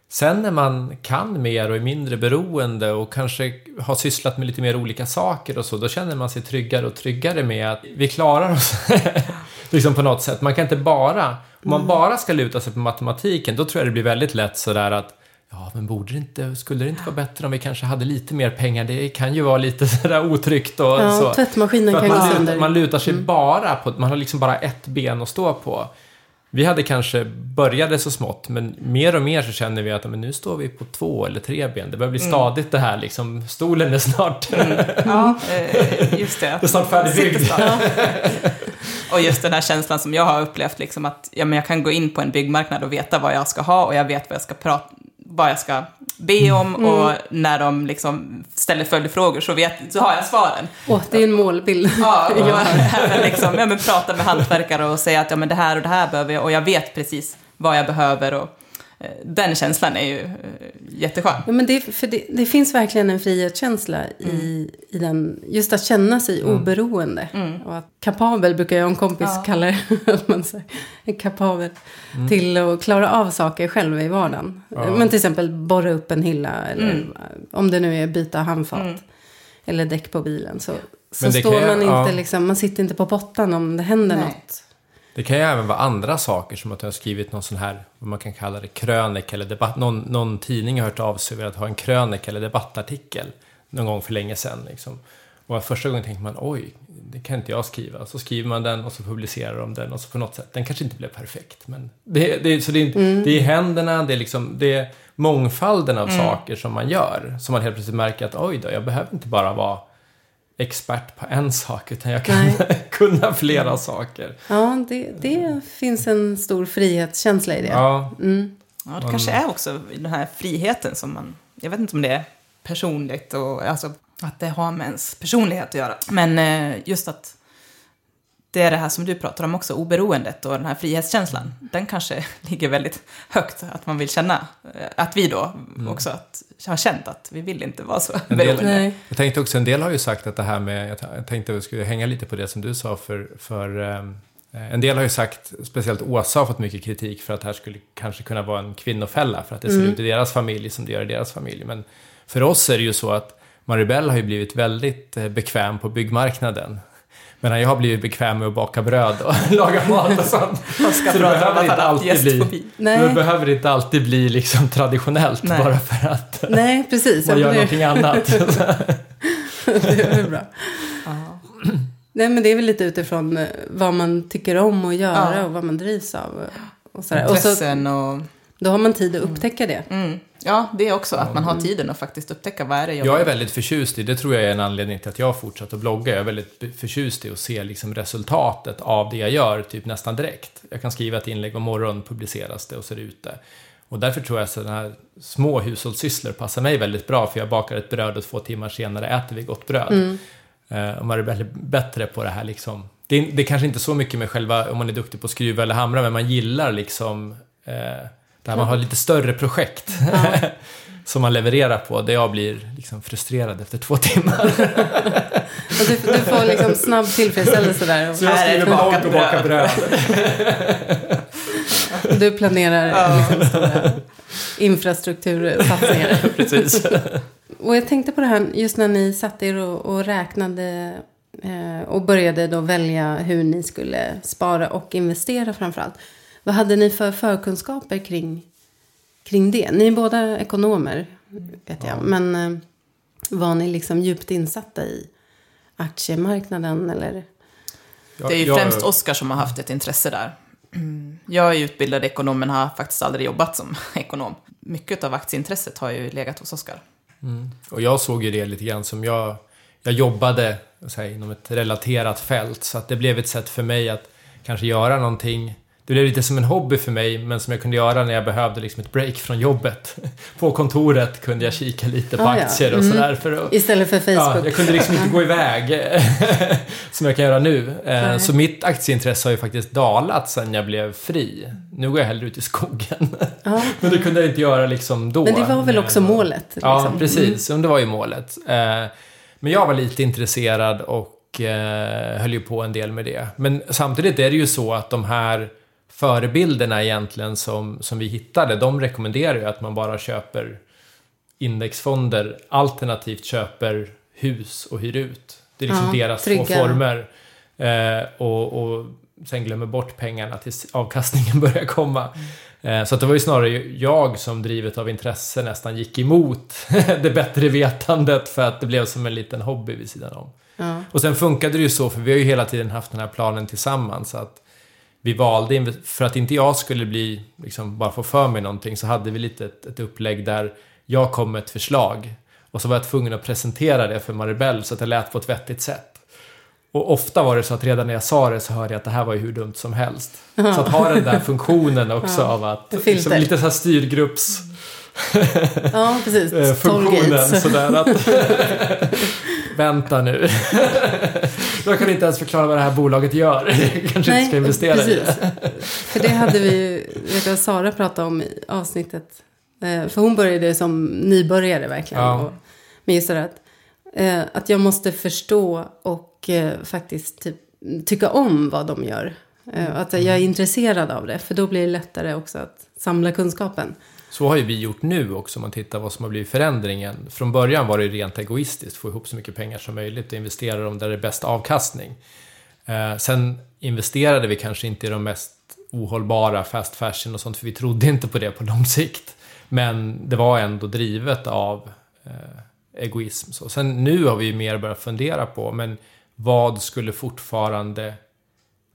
Speaker 1: sen när man kan mer och är mindre beroende och kanske har sysslat med lite mer olika saker och så, då känner man sig tryggare och tryggare med att vi klarar oss liksom på något sätt. Man kan inte bara, om man bara ska luta sig på matematiken, då tror jag det blir väldigt lätt sådär att Ja, men borde det inte, skulle det inte vara bättre om vi kanske hade lite mer pengar? Det kan ju vara lite sådär otryggt och
Speaker 2: Ja,
Speaker 1: så.
Speaker 2: tvättmaskinen kan gå
Speaker 1: man,
Speaker 2: sönder.
Speaker 1: man lutar sig bara på, man har liksom bara ett ben att stå på. Vi hade kanske började så smått, men mer och mer så känner vi att men nu står vi på två eller tre ben. Det börjar bli stadigt det här liksom. Stolen är snart,
Speaker 3: Ja, eh, just det.
Speaker 1: det är snart färdigbyggd.
Speaker 3: Och just den här känslan som jag har upplevt, liksom att ja, men jag kan gå in på en byggmarknad och veta vad jag ska ha och jag vet vad jag ska, prata, vad jag ska be om och när de liksom ställer följdfrågor så, vet, så har jag svaren.
Speaker 2: Åh, det är en målbild.
Speaker 3: Ja, och även liksom, ja, men prata med hantverkare och säga att ja, men det här och det här behöver jag och jag vet precis vad jag behöver. Och, den känslan är ju eh, jätteskön.
Speaker 2: Ja, men det, för det, det finns verkligen en frihetskänsla i, i den, just att känna sig oberoende. Och att kapabel brukar jag och en kompis
Speaker 3: Ja.
Speaker 2: kalla det, att man säger, är kapabel till att klara av saker själv i vardagen.
Speaker 1: Ja.
Speaker 2: Men till exempel borra upp en hylla eller om det nu är byta handfat. Eller däck på bilen. Så, så står
Speaker 1: kan
Speaker 2: man inte
Speaker 1: ja.
Speaker 2: liksom, man sitter inte på pottan om det händer
Speaker 3: Nej.
Speaker 2: något.
Speaker 1: Det kan ju även vara andra saker som att jag har skrivit någon sån här, vad man kan kalla det, krönik eller debatt. Någon, någon tidning har hört av sig över att ha en krönik eller debattartikel någon gång för länge sedan. Liksom. Och första gången tänkte man, oj, det kan inte jag skriva. Så skriver man den och så publicerar de den och så på något sätt, den kanske inte blev perfekt. Men det, det, så det, är, det är händerna, det är, liksom, det är mångfalden av saker som man gör. Som man helt plötsligt märker att, oj då, jag behöver inte bara vara expert på en sak, utan jag kan. kunna flera saker.
Speaker 2: Ja, det, det finns en stor frihetskänsla i det.
Speaker 1: Ja,
Speaker 2: Mm.
Speaker 3: Ja, det kanske är också den här friheten som man... Jag vet inte om det är personligt och alltså att det har med ens personlighet att göra. Men eh, just att det är det här som du pratar om också, oberoendet och den här frihetskänslan. Den kanske ligger väldigt högt, att man vill känna, eh, att vi då också att, har känt att vi vill inte vara så
Speaker 1: En del-
Speaker 3: beroende.
Speaker 1: Jag tänkte också, en del har ju sagt att det här med, jag tänkte att vi skulle hänga lite på det som du sa för, för eh, en del har ju sagt, speciellt Åsa har fått mycket kritik för att det här skulle kanske kunna vara en kvinnofälla för att det ser ut i deras familj som det gör i deras familj. Men för oss är det ju så att Maribel har ju blivit väldigt eh, bekväm på byggmarknaden. Medan jag har blivit bekväm med att baka bröd och laga mat och sånt. Så det behöver
Speaker 3: att
Speaker 1: inte alltid bli, det behöver inte alltid bli liksom traditionellt
Speaker 3: Nej.
Speaker 1: bara för att
Speaker 2: Nej, precis.
Speaker 1: man gör någonting annat.
Speaker 2: det är bra. Nej, men det är väl lite utifrån eh, vad man tycker om att göra
Speaker 3: Ja.
Speaker 2: och vad man drivs av. Och sådär. Och så,
Speaker 3: Intressen och...
Speaker 2: då har man tid att upptäcka det.
Speaker 3: Mm. Ja, det är också att man har tiden att faktiskt upptäcka vad är det jag
Speaker 1: Jag är väldigt förtjust i, det tror jag är en anledning till att jag har fortsatt att blogga. Jag är väldigt förtjust i att se liksom resultatet av det jag gör, typ nästan direkt. Jag kan skriva ett inlägg om morgonen, publiceras det och så är det ute. Och därför tror jag att sådana här små hushållssysslor passar mig väldigt bra, för jag bakar ett bröd och två timmar senare äter vi gott bröd. Eh, och man är väldigt bättre på det här liksom. Det är, det är kanske inte så mycket med själva, om man är duktig på att skruva eller hamra, men man gillar liksom eh, där man har lite större projekt. som man levererar på, där jag blir liksom frustrerad efter två timmar.
Speaker 2: Och du, du får liksom snabb tillfredsställelse där.
Speaker 1: Så jag skriver bara
Speaker 3: bakat
Speaker 1: och bakar bröd.
Speaker 2: Du planerar liksom stora infrastruktursatsningar.
Speaker 1: Precis.
Speaker 2: Och jag tänkte på det här, just när ni satt er och, och räknade eh, och började då välja hur ni skulle spara och investera framförallt. Vad hade ni för förkunskaper kring, kring det? Ni är båda ekonomer, vet jag. Men eh, var ni liksom djupt insatta i aktiemarknaden eller?
Speaker 3: Det är ju främst Oskar som har haft ett intresse där. Mm. Jag är utbildad ekonom men har faktiskt aldrig jobbat som ekonom. Mycket av aktieintresset har ju legat hos Oskar.
Speaker 1: Och jag såg ju det lite grann som jag, jag jobbade så här, inom ett relaterat fält. Så att det blev ett sätt för mig att kanske göra någonting. Det blev lite som en hobby för mig, men som jag kunde göra när jag behövde liksom ett break från jobbet. På kontoret kunde jag kika lite på
Speaker 2: Ah, ja.
Speaker 1: aktier och
Speaker 2: Mm.
Speaker 1: sådär. För att,
Speaker 2: Istället för
Speaker 1: Ja,
Speaker 2: Facebook?
Speaker 1: jag kunde liksom inte gå iväg som jag kan göra nu. Eh,
Speaker 2: Nej.
Speaker 1: Så mitt aktieintresse har ju faktiskt dalat sen jag blev fri. Nu går jag hellre ut i skogen.
Speaker 2: Ja.
Speaker 1: Men det kunde jag inte göra liksom då.
Speaker 2: Men det var väl också målet?
Speaker 1: Ja,
Speaker 2: liksom.
Speaker 1: precis. Det var ju målet. Eh, Men jag var lite intresserad och eh, höll ju på en del med det. Men samtidigt är det ju så att de här förebilderna egentligen som, som vi hittade, de rekommenderar ju att man bara köper indexfonder alternativt köper hus och hyr ut. Det är liksom
Speaker 2: Ja,
Speaker 1: deras
Speaker 2: trygga.
Speaker 1: två former. Eh, och, och sen glömmer bort pengarna tills avkastningen börjar komma. Eh, så det var ju snarare jag som drivet av intresse nästan gick emot det bättre vetandet för att det blev som en liten hobby vid sidan om.
Speaker 2: Ja.
Speaker 1: Och sen funkade det ju så, för vi har ju hela tiden haft den här planen tillsammans. Att vi valde, för att inte jag skulle bli, liksom bara få för mig någonting, så hade vi lite ett, ett upplägg där jag kom med ett förslag. Och så var jag tvungen att presentera det för Maribel så att det lät på ett vettigt sätt. Och ofta var det så att redan när jag sa det så hörde jag att det här var ju hur dumt som helst. Så att ha den där funktionen också
Speaker 2: Ja,
Speaker 1: av att, liksom, lite så här styrgrupps
Speaker 2: Ja, precis.
Speaker 1: eh, funktionen. Sådär att, vänta nu. Jag kan inte ens förklara vad det här bolaget gör. Jag kanske inte ska investera i det.
Speaker 2: För det hade vi, vet jag, Sara pratade om i avsnittet. Eh, För hon började som nybörjare verkligen.
Speaker 1: Ja.
Speaker 2: Och, men just det att, eh, att jag måste förstå och eh, faktiskt typ, tycka om vad de gör. Att jag är intresserad av det. För då blir det lättare också att samla kunskapen.
Speaker 1: Så har ju vi gjort nu också om man tittar vad som har blivit förändringen. Från början var det ju rent egoistiskt, få ihop så mycket pengar som möjligt och investera dem där det är bäst avkastning. Eh, sen investerade vi kanske inte i de mest ohållbara fast fashion och sånt, för vi trodde inte på det på lång sikt. Men det var ändå drivet av eh, egoism. Så sen nu har vi ju mer börjat fundera på, men vad skulle fortfarande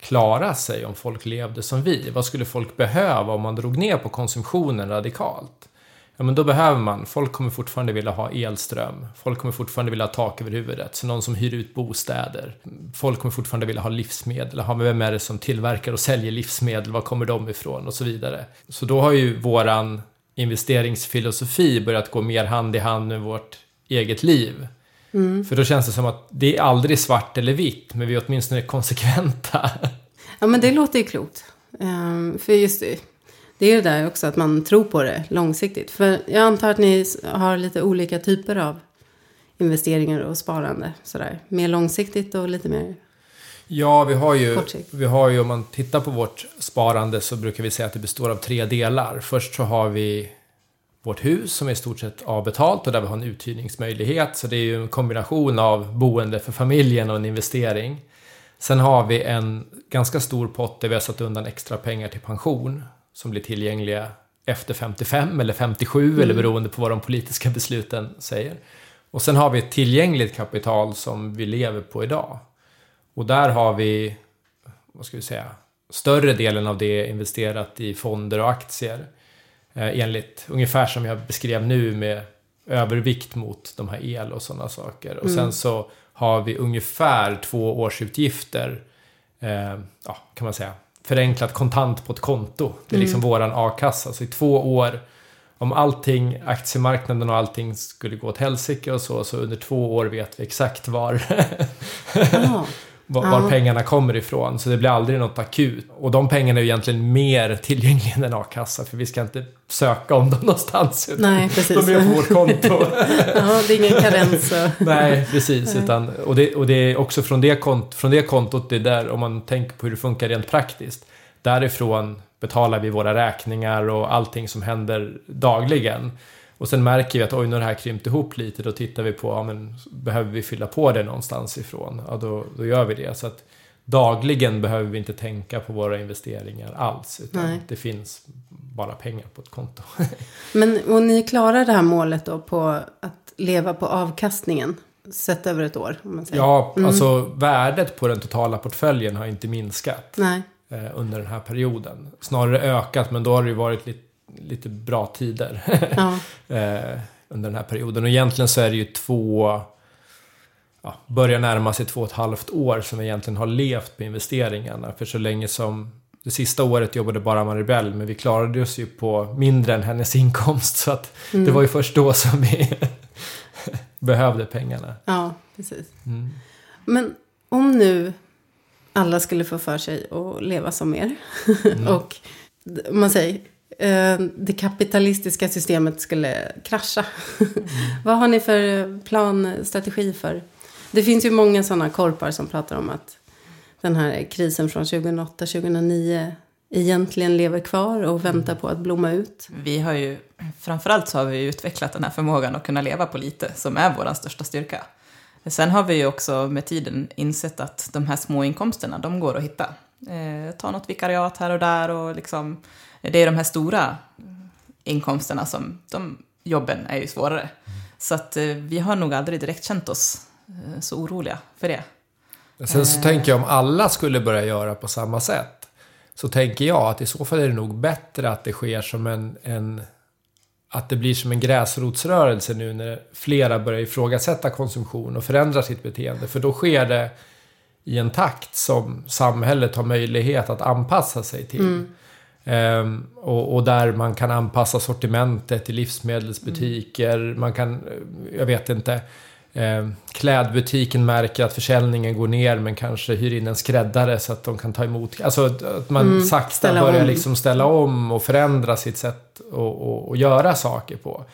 Speaker 1: klara sig om folk levde som vi? Vad skulle folk behöva om man drog ner på konsumtionen radikalt? Ja, men då behöver man, folk kommer fortfarande vilja ha elström. Folk kommer fortfarande vilja ha tak över huvudet. Så någon som hyr ut bostäder. Folk kommer fortfarande vilja ha livsmedel. Ha, men vem är det som tillverkar och säljer livsmedel? Var kommer de ifrån? Och så vidare. Så då har ju våran investeringsfilosofi börjat gå mer hand i hand med vårt eget liv. För då känns det som att det är aldrig svart eller vitt, men vi är åtminstone konsekventa.
Speaker 2: Ja, men det låter ju klokt. Ehm, för just det, det är ju det där också att man tror på det långsiktigt. För jag antar att ni har lite olika typer av investeringar och sparande. Sådär. Mer långsiktigt och lite mer...
Speaker 1: Ja, vi har ju, vi har ju om man tittar på vårt sparande så brukar vi säga att det består av tre delar. Först så har vi vårt hus som är i stort sett avbetalt och där vi har en uthyrningsmöjlighet. Så det är ju en kombination av boende för familjen och en investering. Sen har vi en ganska stor pott där vi har satt undan extra pengar till pension som blir tillgängliga efter 55 eller 57 eller beroende på vad de politiska besluten säger. Och sen har vi ett tillgängligt kapital som vi lever på idag. Och där har vi, vad ska vi säga, större delen av det investerat i fonder och aktier. Eh, enligt, ungefär som jag beskrev nu med övervikt mot de här el och sådana saker. Och sen så har vi ungefär två årsutgifter, eh, ja, kan man säga, förenklat kontant på ett konto. Det är liksom våran a-kassa. Så i två år, om allting, aktiemarknaden och allting skulle gå åt helsike och så, så under två år vet vi exakt var var, var pengarna kommer ifrån. Så det blir aldrig något akut. Och de pengarna är ju egentligen mer tillgängliga än en a-kassa. För vi ska inte söka om dem någonstans.
Speaker 2: nej, precis.
Speaker 1: De är på vårt konto.
Speaker 2: ja, det är ingen karens.
Speaker 1: Nej, precis. Utan, och, det, och det är också från det, kont, från det kontot, det är där, om man tänker på hur det funkar rent praktiskt. Därifrån betalar vi våra räkningar och allting som händer dagligen. Och sen märker vi att oj, nu har det här krympt ihop lite. Då tittar vi på, ja, men, behöver vi fylla på det någonstans ifrån? Ja, då, då gör vi det. Så att dagligen behöver vi inte tänka på våra investeringar alls. Utan
Speaker 2: Nej.
Speaker 1: det finns bara pengar på ett konto.
Speaker 2: Men och ni klarar det här målet då på att leva på avkastningen sett över ett år? Om man säger.
Speaker 1: Ja, alltså värdet på den totala portföljen har inte minskat.
Speaker 2: Nej.
Speaker 1: eh, under den här perioden. Snarare ökat, men då har det ju varit lite, lite bra tider
Speaker 2: Ja.
Speaker 1: eh, under den här perioden. Och egentligen så är det ju två, ja, börjar närma sig två och ett halvt år som vi egentligen har levt på investeringarna. För så länge som det sista året jobbade bara Maribel, men vi klarade oss ju på mindre än hennes inkomst. Så att det var ju först då som vi behövde pengarna.
Speaker 2: ja, precis.
Speaker 1: Mm.
Speaker 2: Men om nu alla skulle få för sig att leva som er och d- om man säger det kapitalistiska systemet skulle krascha. Vad har ni för plan, strategi för? Det finns ju många sådana korpar som pratar om att den här krisen från 2008-2009 egentligen lever kvar och väntar på att blomma ut.
Speaker 3: Vi har ju, framförallt så har vi utvecklat den här förmågan att kunna leva på lite, som är vår största styrka. Sen har vi ju också med tiden insett att de här små inkomsterna, de går att hitta. Eh, ta något vikariat här och där och liksom, det är de här stora inkomsterna som, de jobben är ju svårare. Så att eh, vi har nog aldrig direkt känt oss eh, så oroliga för det.
Speaker 1: Sen så tänker jag om alla skulle börja göra på samma sätt. Så tänker jag att i så fall är det nog bättre att det sker som en, en att det blir som en gräsrotsrörelse nu när flera börjar ifrågasätta konsumtion och förändra sitt beteende. För då sker det i en takt som samhället har möjlighet att anpassa sig till. Ehm, och, och, där man kan anpassa sortimentet i livsmedelsbutiker. Mm. Man kan, jag vet inte, eh, klädbutiken märker att försäljningen går ner men kanske hyr in en skräddare så att de kan ta emot. Alltså att man mm, sakta börjar liksom ställa om och förändra sitt sätt att göra saker på.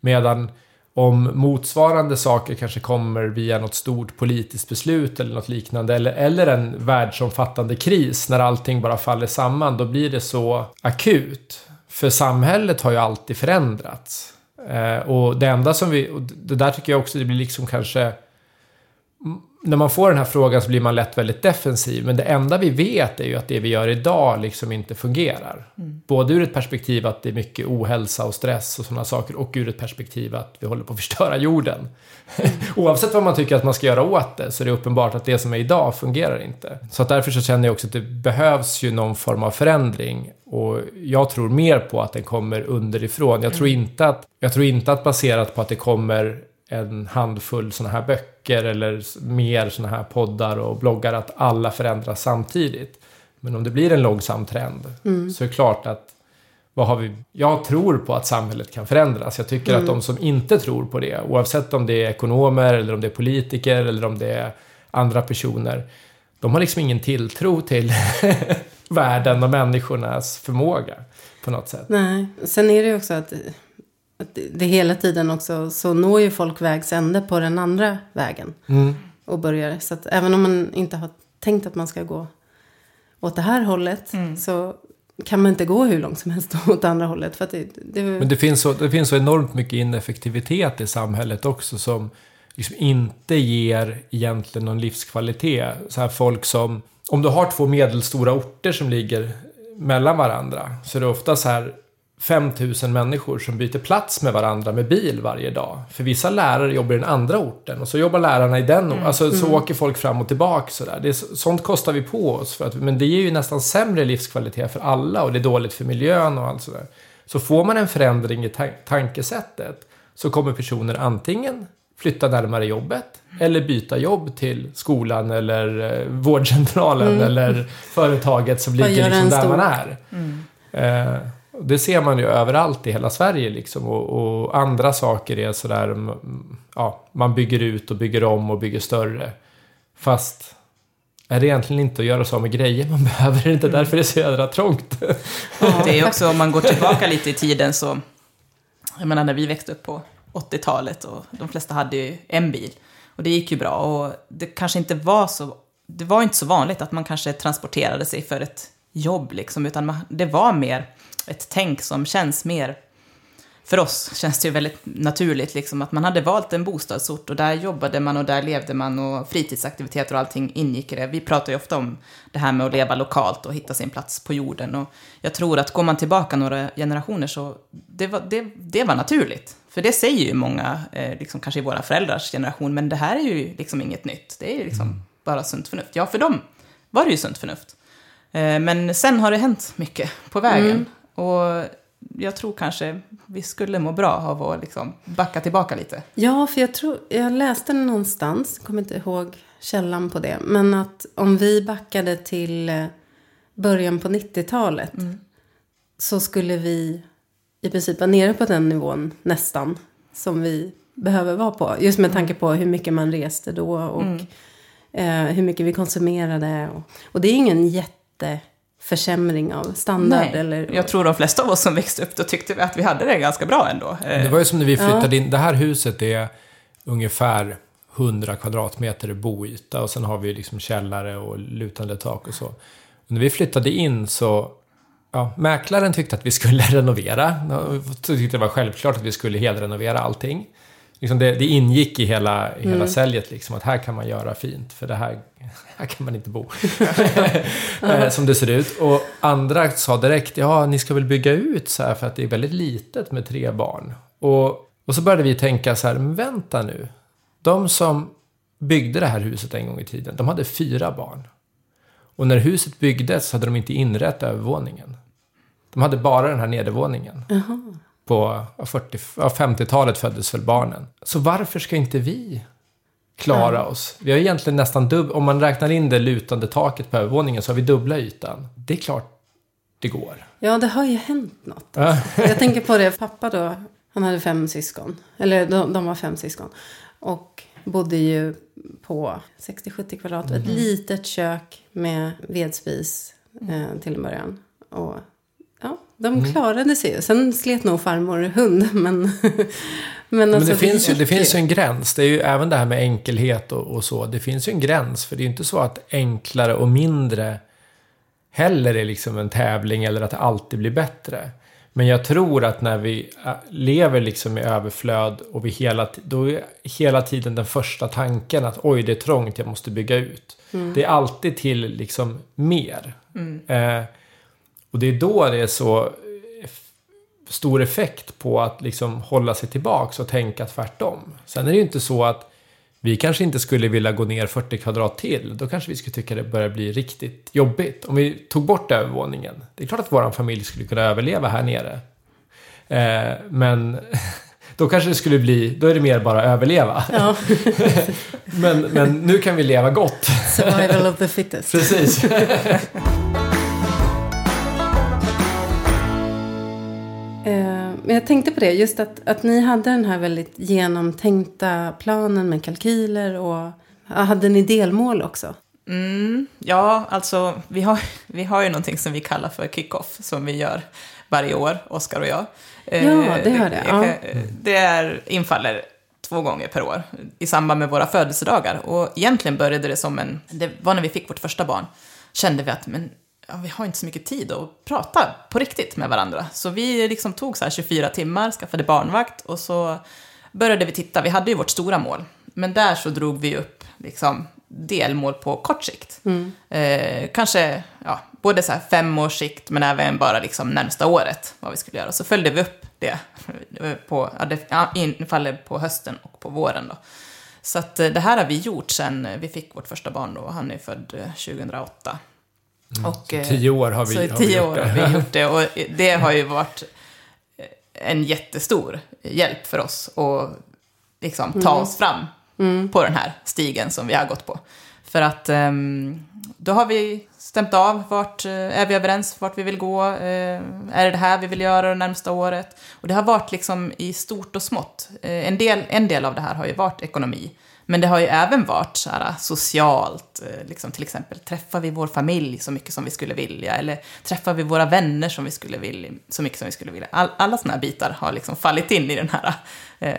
Speaker 1: Medan om motsvarande saker kanske kommer via något stort politiskt beslut eller något liknande eller, eller en världsomfattande kris när allting bara faller samman, då blir det så akut. För samhället har ju alltid förändrats. Eh, och det enda som vi, och det där tycker jag också det blir liksom kanske när man får den här frågan så blir man lätt väldigt defensiv. Men det enda vi vet är ju att det vi gör idag liksom inte fungerar. Mm. Både ur ett perspektiv att det är mycket ohälsa och stress och sådana saker. Och ur ett perspektiv att vi håller på att förstöra jorden. Mm. Oavsett vad man tycker att man ska göra åt det så är det uppenbart att det som är idag fungerar inte. Så att därför så känner jag också att det behövs ju någon form av förändring. Och jag tror mer på att den kommer underifrån. Jag tror mm. inte att, jag tror inte att baserat på att det kommer en handfull sådana här böcker eller mer sådana här poddar och bloggar att alla förändras samtidigt. Men om det blir en långsam trend mm. så är det klart att vad har vi? Jag tror på att samhället kan förändras. Jag tycker mm. att de som inte tror på det, oavsett om det är ekonomer eller om det är politiker eller om det är andra personer, de har liksom ingen tilltro till världen och människornas förmåga på något sätt.
Speaker 2: Nej, sen är det också att att det hela tiden också så når ju folk vägs ände på den andra vägen. Mm. Och börjar. Så att även om man inte har tänkt att man ska gå åt det här hållet. Mm. Så kan man inte gå hur långt som helst åt andra hållet. För det, det...
Speaker 1: Men det finns, så, det finns så enormt mycket ineffektivitet i samhället också. Som liksom inte ger egentligen någon livskvalitet. Så här folk som, om du har två medelstora orter som ligger mellan varandra. Så är det ofta så här 5000 människor som byter plats med varandra med bil varje dag. För vissa lärare jobbar i den andra orten och så jobbar lärarna i den mm. Alltså så mm. åker folk fram och tillbaka sådär. Det är, sånt kostar vi på oss. För att, men det ger ju nästan sämre livskvalitet för alla och det är dåligt för miljön och allt sådär. Så får man en förändring i ta tankesättet så kommer personer antingen flytta närmare jobbet eller byta jobb till skolan eller eh, vårdcentralen mm. eller företaget som ligger liksom där man är. Mm. Eh, det ser man ju överallt i hela Sverige liksom. Och, och, andra saker är sådär, ja, man bygger ut och bygger om och bygger större. Fast är det egentligen inte att göra så med grejer man behöver, det är inte mm. därför det är så jädra trångt.
Speaker 3: Det är också, om man går tillbaka lite i tiden så, jag menar när vi växte upp på 80-talet och de flesta hade ju en bil. Och det gick ju bra och det kanske inte var så, det var inte så vanligt att man kanske transporterade sig för ett jobb liksom, utan man, det var mer ett tänk som känns mer... För oss känns det ju väldigt naturligt liksom, att man hade valt en bostadsort och där jobbade man och där levde man och fritidsaktiviteter och allting ingick i det. Vi pratar ju ofta om det här med att leva lokalt och hitta sin plats på jorden. Och jag tror att går man tillbaka några generationer så det var, det, det var naturligt. För det säger ju många, eh, liksom kanske i våra föräldrars generation, men det här är ju liksom inget nytt. Det är ju liksom mm. bara sunt förnuft. Ja, för dem var det ju sunt förnuft. Eh, men sen har det hänt mycket på vägen. Mm. Och jag tror kanske vi skulle må bra av att liksom backa tillbaka lite.
Speaker 2: Ja, för jag tror, jag läste någonstans, kommer inte ihåg källan på det, men att om vi backade till eh, början på 90-talet mm. så skulle vi i princip vara nere på den nivån nästan som vi behöver vara på. Just med tanke på hur mycket man reste då och mm. eh, hur mycket vi konsumerade. Och, och det är ingen jätte försämring av standard. Nej, eller...
Speaker 3: Jag tror de flesta av oss som växte upp då tyckte att vi hade det ganska bra ändå.
Speaker 1: Det var ju som när vi flyttade ja. in. Det här huset är ungefär 100 kvadratmeter boyta och sen har vi liksom källare och lutande tak och så. Och när vi flyttade in så Ja, mäklaren tyckte att vi skulle renovera. Tyckte det var självklart att vi skulle helrenovera allting liksom det, det ingick i hela, hela mm. säljet, liksom, att här kan man göra fint, för det här, här kan man inte bo. Eh, som det ser ut. Och andra sa direkt, ja, ni ska väl bygga ut så här, för att det är väldigt litet med tre barn. Och, och så började vi tänka så här, men vänta nu. De som byggde det här huset en gång i tiden, de hade fyra barn. Och när huset byggdes hade de inte inrett övervåningen. De hade bara den här nedervåningen. Uh -huh på 40, 50-talet föddes väl barnen. Så varför ska inte vi klara mm. oss? Vi har egentligen nästan dubb... Om man räknar in det lutande taket på övervåningen så har vi dubbla ytan. Det är klart. det går.
Speaker 2: Ja, det har ju hänt något.
Speaker 1: Ja.
Speaker 2: Jag tänker på det, pappa då, han hade fem syskon. Eller de, de var fem syskon. Och bodde ju på 60-70 kvadrat. Ett litet kök med vedspis eh, till en början. Och ja, de klarade sig ju. Sen slet nog farmor hund. Men, men,
Speaker 1: Men
Speaker 2: alltså,
Speaker 1: det, finns ju, det finns ju en gräns. Det är ju även det här med enkelhet och, och så. Det finns ju en gräns. För det är ju inte så att enklare och mindre heller är liksom en tävling eller att det alltid blir bättre. Men jag tror att när vi äh, lever liksom i överflöd och vi hela, då är hela tiden den första tanken att oj, det är trångt, jag måste bygga ut. Det är alltid till liksom mer. Eh, och det är då det är så eh, stor effekt på att liksom hålla sig tillbaks och tänka tvärtom. Sen är det ju inte så att vi kanske inte skulle vilja gå ner 40 kvadrat till. Då kanske vi skulle tycka det börjar bli riktigt jobbigt. Om vi tog bort övervåningen. Det är klart att vår familj skulle kunna överleva här nere. Eh, men då kanske det skulle bli, då är det mer bara överleva.
Speaker 2: Ja,
Speaker 1: Men, men nu kan vi leva gott.
Speaker 2: survival of the fittest.
Speaker 1: Precis.
Speaker 2: Men jag tänkte på det, just att, att ni hade den här väldigt genomtänkta planen med kalkyler och hade ni delmål också?
Speaker 3: Mm, ja, alltså vi har, vi har ju någonting som vi kallar för kick-off som vi gör varje år, Oskar och jag. Eh,
Speaker 2: Ja, det hörde jag, ja.
Speaker 3: eh, Det är, infaller två gånger per år i samband med våra födelsedagar. Och egentligen började det som en... Det var när vi fick vårt första barn. Kände vi att men, ja, vi har inte så mycket tid att prata på riktigt med varandra. Så vi liksom tog så här 24 timmar, skaffade barnvakt och så började vi titta. Vi hade ju vårt stora mål. Men där så drog vi upp liksom, delmål på kort sikt. Eh, kanske ja, både så här fem års sikt men även bara liksom närmsta året vad vi skulle göra. Så följde vi upp det. eh, På, ja, infaller på hösten och på våren. Då. Så att, eh, det här har vi gjort sen vi fick vårt första barn. Då. Han är född eh, 2008. Och, eh,
Speaker 1: Tio år har vi,
Speaker 3: så
Speaker 1: har vi
Speaker 3: tio
Speaker 1: gjort
Speaker 3: år
Speaker 1: det.
Speaker 3: har vi gjort det. Och det har ju varit en jättestor hjälp för oss att liksom, ta oss fram på den här stigen som vi har gått på. För att ehm, då har vi stämt av vart, eh, är vi överens vart vi vill gå, eh, är det det här vi vill göra det närmsta året? Och det har varit liksom i stort och smått. En, del, en del av det här har ju varit ekonomi. Men det har ju även varit så här, socialt, eh, liksom till exempel träffar vi vår familj så mycket som vi skulle vilja, eller träffar vi våra vänner som vi skulle vilja, så mycket som vi skulle vilja. All, alla sådana här bitar har liksom fallit in i den här eh,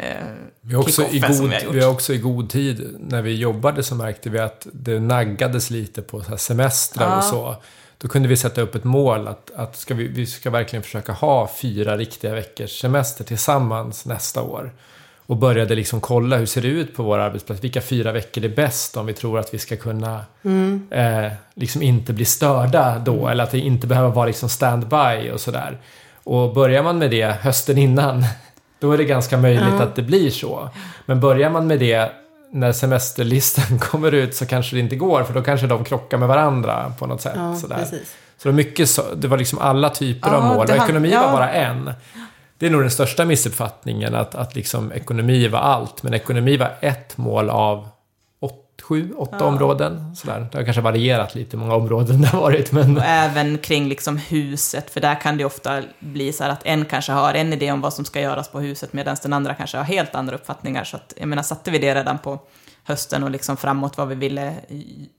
Speaker 1: Vi också i
Speaker 3: kick-offen som
Speaker 1: god,
Speaker 3: vi har gjort.
Speaker 1: vi har också i god tid, när vi jobbade så märkte vi att det naggades lite på så semestrar
Speaker 3: Ja.
Speaker 1: och så. Då kunde vi sätta upp ett mål att, att ska vi, vi ska verkligen försöka ha fyra riktiga veckors semester tillsammans nästa år. Och började liksom kolla hur ser det ut på vår arbetsplats. Vilka fyra veckor är bäst om vi tror att vi ska kunna eh, liksom inte bli störda då. Eller att det inte behöver vara liksom standby och sådär. Och börjar man med det hösten innan. Då är det ganska möjligt
Speaker 2: Ja.
Speaker 1: att det blir så. Men börjar man med det när semesterlistan kommer ut så kanske det inte går. För då kanske de krockar med varandra på något sätt.
Speaker 2: Ja,
Speaker 1: sådär.
Speaker 2: precis.
Speaker 1: Så det var mycket så, det var liksom alla typer av
Speaker 3: Ja,
Speaker 1: mål.
Speaker 3: det
Speaker 1: Och ekonomi
Speaker 3: ja.
Speaker 1: var bara en. Det är nog den största missuppfattningen att, att liksom ekonomi var allt. Men ekonomi var ett mål av åt, sju, åtta
Speaker 3: Ja.
Speaker 1: områden. Sådär. Det har kanske varierat lite hur många områden det har varit. Men
Speaker 3: Och även kring liksom huset, för där kan det ofta bli så att en kanske har en idé om vad som ska göras på huset medan den andra kanske har helt andra uppfattningar. Så att, jag menar, satte vi det redan på hösten och liksom framåt vad vi ville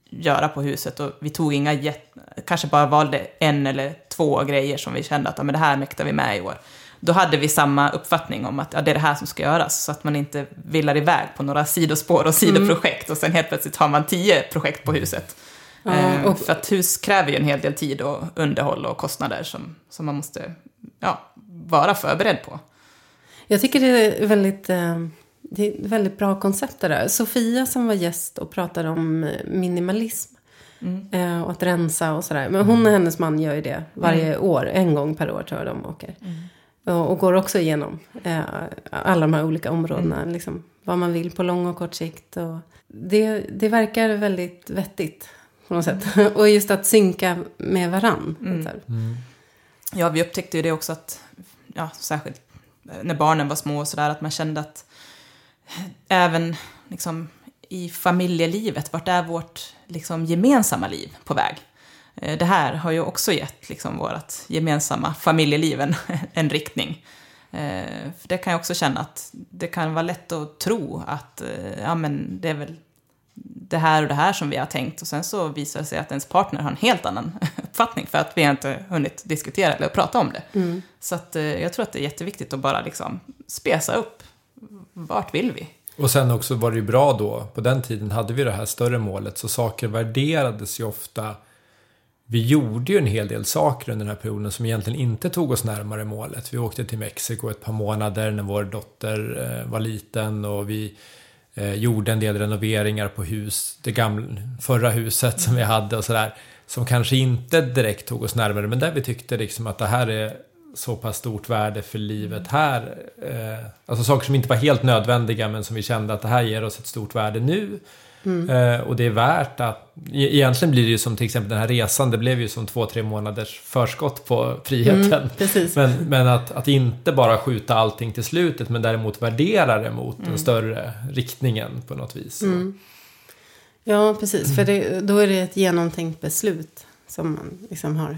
Speaker 3: göra på huset och vi tog inga, kanske bara valde en eller två grejer som vi kände att ja, men det här mäktar vi med i år. Då hade vi samma uppfattning om att ja, det är det här som ska göras, så att man inte villar iväg på några sidospår och sidoprojekt och sen helt plötsligt har man tio projekt på huset.
Speaker 2: Ja,
Speaker 3: Eh,
Speaker 2: och-
Speaker 3: För att hus kräver ju en hel del tid och underhåll och kostnader som, som man måste ja, vara förberedd på.
Speaker 2: Jag tycker det är väldigt, eh, det är ett väldigt bra koncept det där. Sofia som var gäst och pratade om minimalism. Eh, och att rensa och sådär. Men hon och hennes man gör ju det varje år. En gång per år tror jag de åker. Och, och går också igenom eh, alla de här olika områdena. Liksom, vad man vill på lång och kort sikt. Och det, det verkar väldigt vettigt på något sätt. och just att synka med varann. Så här.
Speaker 3: Ja, vi upptäckte ju det också att, ja, särskilt när barnen var små och sådär, att man kände att även liksom, i familjelivet, vart är vårt liksom, gemensamma liv på väg? Eh, det här har ju också gett liksom vårt gemensamma familjeliv en, en riktning. Eh, för det kan jag också känna att det kan vara lätt att tro att eh, ja, men det är väl det här och det här som vi har tänkt och sen så visar det sig att ens partner har en helt annan uppfattning för att vi har inte hunnit diskutera eller prata om det.
Speaker 2: Mm.
Speaker 3: Så att, eh, jag tror att det är jätteviktigt att bara liksom spesa upp. Vart vill vi?
Speaker 1: Och sen också var det ju bra då, på den tiden hade vi det här större målet, så saker värderades ju ofta. Vi gjorde ju en hel del saker under den här perioden som egentligen inte tog oss närmare målet. Vi åkte till Mexiko ett par månader när vår dotter eh, var liten och vi eh, gjorde en del renoveringar på hus, det gamla, förra huset som vi hade och sådär. Som kanske inte direkt tog oss närmare, men där vi tyckte liksom att det här är så pass stort värde för livet här. Eh, alltså saker som inte var helt nödvändiga men som vi kände att det här ger oss ett stort värde nu. Eh, och det är värt att... e- Egentligen blir det ju som till exempel den här resan, det blev ju som två, tre månaders förskott på friheten.
Speaker 2: Mm.
Speaker 1: Men, men att, att inte bara skjuta allting till slutet men däremot värdera det mot den större riktningen på något vis.
Speaker 2: Mm. Ja, precis. För det, då är det ett genomtänkt beslut som man liksom har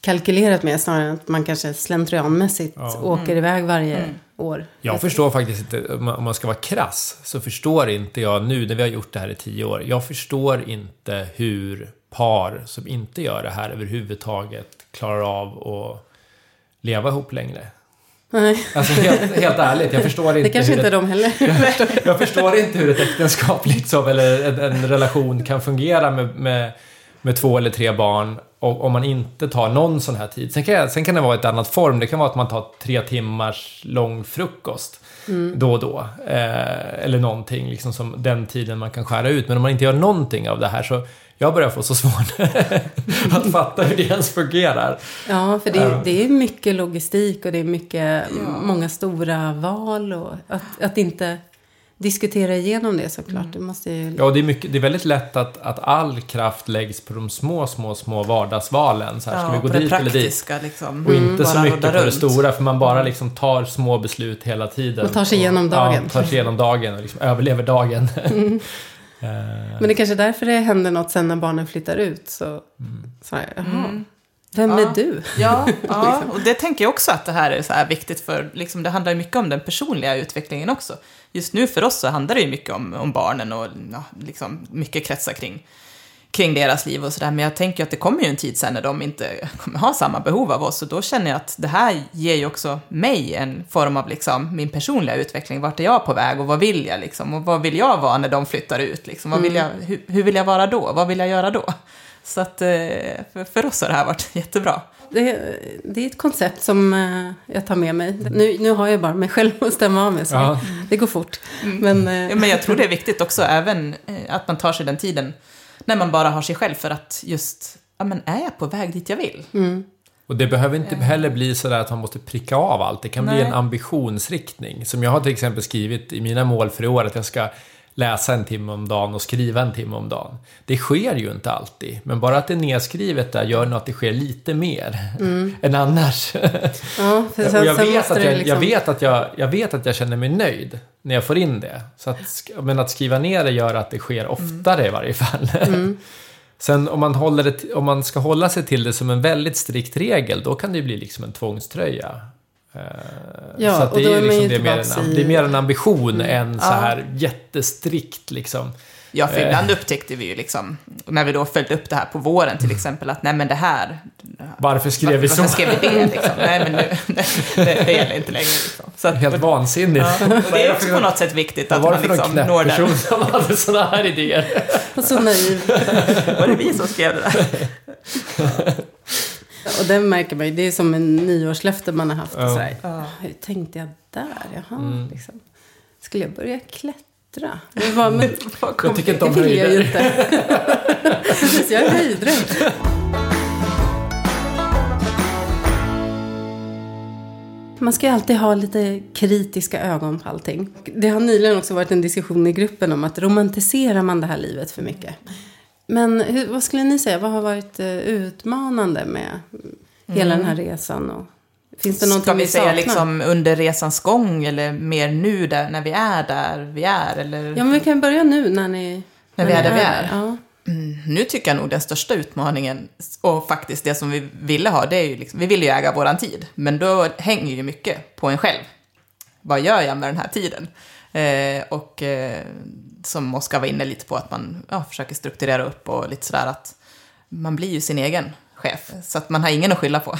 Speaker 2: kalkylerat med snarare än att man kanske slentrianmässigt
Speaker 1: Ja.
Speaker 2: åker iväg varje år.
Speaker 1: Jag förstår faktiskt inte, om man- ska vara krass, så förstår inte jag nu när vi har gjort det här i tio år. Jag förstår inte hur par som inte gör det här överhuvudtaget klarar av att leva ihop längre.
Speaker 2: Nej,
Speaker 1: Alltså helt, helt ärligt, jag förstår inte
Speaker 2: det kanske inte
Speaker 1: ett,
Speaker 2: de heller.
Speaker 1: Jag förstår inte hur ett äktenskap liksom, eller en, en relation kan fungera med, med, med två eller tre barn och, om man inte tar någon sån här tid. Sen kan, jag, sen kan det vara ett annat form. Det kan vara att man tar tre timmars lång frukost då och då. Eh, eller någonting, liksom som den tiden man kan skära ut. Men om man inte gör någonting av det här så jag börjar få så svårt att fatta hur det ens fungerar.
Speaker 2: Ja, för det,
Speaker 1: Ja.
Speaker 2: det är mycket logistik och det är mycket, många stora val. Och att, att inte diskutera igenom det såklart. Det måste ju...
Speaker 1: Ja, och det är, mycket, det är väldigt lätt att, att all kraft läggs på de små, små, små vardagsvalen. Så här, ska vi gå dit eller dit?
Speaker 3: liksom.
Speaker 1: Och inte så
Speaker 3: Bara
Speaker 1: mycket på det stora, för man bara liksom tar små beslut hela tiden.
Speaker 2: Och tar sig igenom dagen.
Speaker 1: Ja, tar sig igenom dagen och liksom överlever dagen. Eh,
Speaker 2: Men det är kanske därför det händer något sen när barnen flyttar ut. Så, så här, jaha, vem
Speaker 3: Ja.
Speaker 2: är du?
Speaker 3: Ja, ja, och det tänker jag också att det här är så här viktigt för, liksom, det handlar ju mycket om den personliga utvecklingen också. Just nu för oss så handlar det ju mycket om, om barnen och ja, liksom, mycket kretsar kring, kring deras liv och sådär. Men jag tänker att det kommer ju en tid sen när de inte kommer ha samma behov av oss och då känner jag att det här ger ju också mig en form av liksom, min personliga utveckling. Vart är jag på väg och vad vill jag liksom? Och vad vill jag vara när de flyttar ut liksom? Vad vill jag, hur, hur vill jag vara då? Vad vill jag göra då? Så att eh, för, oss har det här varit jättebra.
Speaker 2: Det, det är ett koncept som eh, jag tar med mig. Nu, nu har jag bara mig själv att stämma av med, så
Speaker 1: Ja.
Speaker 2: det går fort. Men, eh,
Speaker 3: Ja, men jag tror det är viktigt också, även att man tar sig den tiden när man bara har sig själv för att just, ja men är jag på väg dit jag vill?
Speaker 1: Och det behöver inte heller bli så där att man måste pricka av allt. Det kan bli
Speaker 3: Nej.
Speaker 1: en ambitionsriktning. Som jag har till exempel skrivit i mina mål för i år att jag ska läsa en timme om dagen och skriva en timme om dagen. Det sker ju inte alltid. Men bara att det är nedskrivet där gör nog att det sker lite mer än annars.
Speaker 2: ja,
Speaker 1: och jag, vet att jag,
Speaker 2: liksom...
Speaker 1: jag, vet att jag, jag vet att jag känner mig nöjd när jag får in det. Så att, men att skriva ner det gör att det sker oftare i varje fall. Sen om man, håller det, om man ska hålla sig till det som en väldigt strikt regel, då kan det ju bli liksom en tvångströja. Eh,
Speaker 2: Ja,
Speaker 1: så att
Speaker 2: och
Speaker 1: det
Speaker 2: då
Speaker 1: är,
Speaker 2: är
Speaker 1: liksom,
Speaker 2: ju
Speaker 1: det, är mer en,
Speaker 2: i-
Speaker 1: det är mer en ambition än så
Speaker 3: Ja.
Speaker 1: här jättestrikt liksom.
Speaker 3: Ja, för ibland upptäckte vi ju liksom, när vi då följde upp det här på våren till exempel, att nej men det här,
Speaker 1: Varför skrev vi så?
Speaker 3: varför skrev vi det liksom? Nej men nu, det, det, det gäller inte längre liksom. Så att,
Speaker 1: Helt vansinnigt.
Speaker 3: ja, det är också på något sätt viktigt
Speaker 1: Vad
Speaker 3: att
Speaker 1: var
Speaker 3: man liksom
Speaker 1: någon
Speaker 3: når
Speaker 1: knäpp
Speaker 3: den.
Speaker 1: person som hade sådana här idéer?
Speaker 2: Så naiv.
Speaker 3: Var det vi som skrev det där?
Speaker 2: Och den märker man ju. Det är som en nyårslöfte man har haft.
Speaker 1: Ja.
Speaker 2: Och sådär.
Speaker 3: Ja.
Speaker 2: Hur tänkte jag där? Jaha,
Speaker 1: Mm.
Speaker 2: liksom. Skulle jag börja klättra? Det var, men,
Speaker 1: Jag tycker inte om
Speaker 2: vill jag ju
Speaker 1: höjder.
Speaker 2: inte. Precis, jag är höjdrädd. Man ska ju alltid ha lite kritiska ögon på allting. Det har nyligen också varit en diskussion i gruppen om att romantiserar man det här livet för mycket. Men hur, vad skulle ni säga, vad har varit eh, utmanande med hela den här resan? Och, finns det någonting
Speaker 3: Ska vi säga liksom under resans gång eller mer nu där, när vi är där vi är? Eller?
Speaker 2: Ja, men vi kan börja nu när ni...
Speaker 3: När vi är där vi är.
Speaker 2: Ja.
Speaker 3: Nu tycker jag nog den största utmaningen, och faktiskt det som vi ville ha, det är ju liksom, vi vill ju äga våran tid. Men då hänger ju mycket på en själv. Vad gör jag med den här tiden? Eh, och eh, som Oskar var inne lite på, att man ja, försöker strukturera upp och lite sådär att man blir ju sin egen chef. Så att man har ingen att skylla på.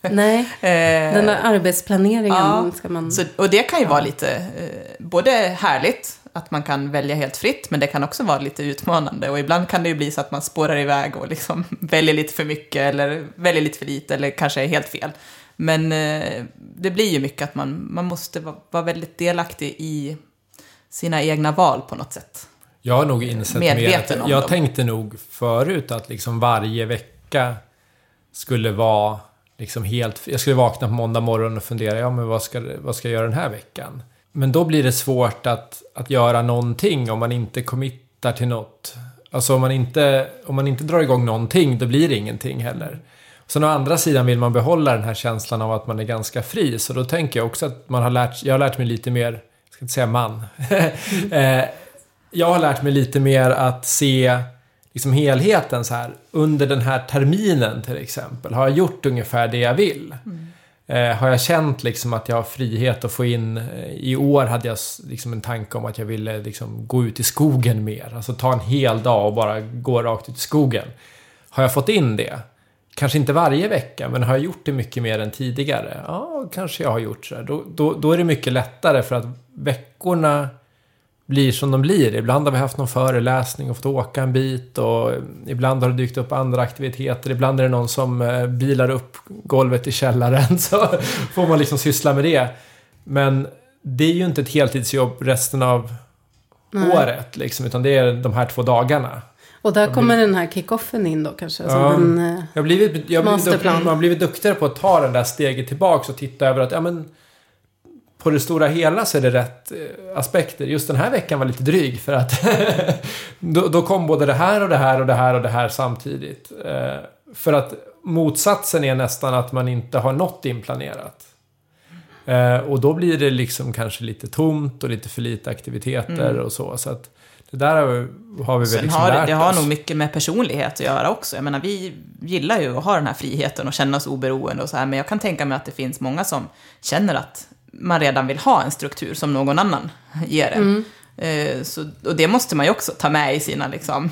Speaker 2: Nej,
Speaker 3: Eh,
Speaker 2: den där arbetsplaneringen
Speaker 3: Ja,
Speaker 2: ska man...
Speaker 3: Så, och det kan ju vara lite, eh, både härligt, att man kan välja helt fritt, men det kan också vara lite utmanande. Och ibland kan det ju bli så att man spårar iväg och liksom väljer lite för mycket, eller väljer lite för lite, eller kanske är helt fel. Men eh, det blir ju mycket att man, man måste vara, vara väldigt delaktig i sina egna val på något sätt.
Speaker 1: Jag har nog insett
Speaker 3: Medveten
Speaker 1: mer
Speaker 3: om
Speaker 1: att jag
Speaker 3: dem.
Speaker 1: tänkte nog förut att liksom varje vecka skulle vara liksom helt... Jag skulle vakna på måndag morgon och fundera, ja men vad ska, vad ska jag göra den här veckan? Men då blir det svårt att, att göra någonting om man inte committar till något. Alltså om man inte, om man inte drar igång någonting, då blir det ingenting heller. Sen å andra sidan vill man behålla den här känslan av att man är ganska fri. Så då tänker jag också att man har lärt, jag har lärt mig lite mer, ska inte säga man. Eh, jag har lärt mig lite mer att se liksom helheten så här. Under den här terminen till exempel. Har jag gjort ungefär det jag vill? Eh, har jag känt liksom att jag har frihet att få in... Eh, I år hade jag liksom en tanke om att jag ville liksom gå ut i skogen mer. Alltså ta en hel dag och bara gå rakt ut i skogen. Har jag fått in det? Kanske inte varje vecka, men har jag gjort det mycket mer än tidigare? Ja, kanske jag har gjort så. Då, då, då är det mycket lättare för att veckorna blir som de blir. Ibland har vi haft någon föreläsning och fått åka en bit och ibland har det dykt upp andra aktiviteter. Ibland är det någon som eh, bilar upp golvet i källaren så får man liksom syssla med det. Men det är ju inte ett heltidsjobb resten av
Speaker 2: Nej.
Speaker 1: året liksom, utan det är de här två dagarna.
Speaker 2: Och där kommer den här kickoffen in då kanske. Som
Speaker 1: Ja.
Speaker 2: en, eh,
Speaker 1: Jag har blivit, jag har blivit, man har blivit duktigare på att ta den där steget tillbaks och titta över att ja, men, på det stora hela så är det rätt eh, aspekter. Just den här veckan var lite dryg för att då, då kom både det här och det här och det här och det här samtidigt. Eh, för att motsatsen är nästan att man inte har något inplanerat. Eh, och då blir det liksom kanske lite tomt och lite för lite aktiviteter och så. Så att det där har vi, har vi väl liksom
Speaker 3: har det,
Speaker 1: lärt
Speaker 3: det har
Speaker 1: oss.
Speaker 3: nog mycket med personlighet att göra också. Jag menar, vi gillar ju att ha den här friheten och känna oss oberoende och så här, men jag kan tänka mig att det finns många som känner att man redan vill ha en struktur som någon annan ger en. Eh, Så, och det måste man ju också ta med i sina liksom,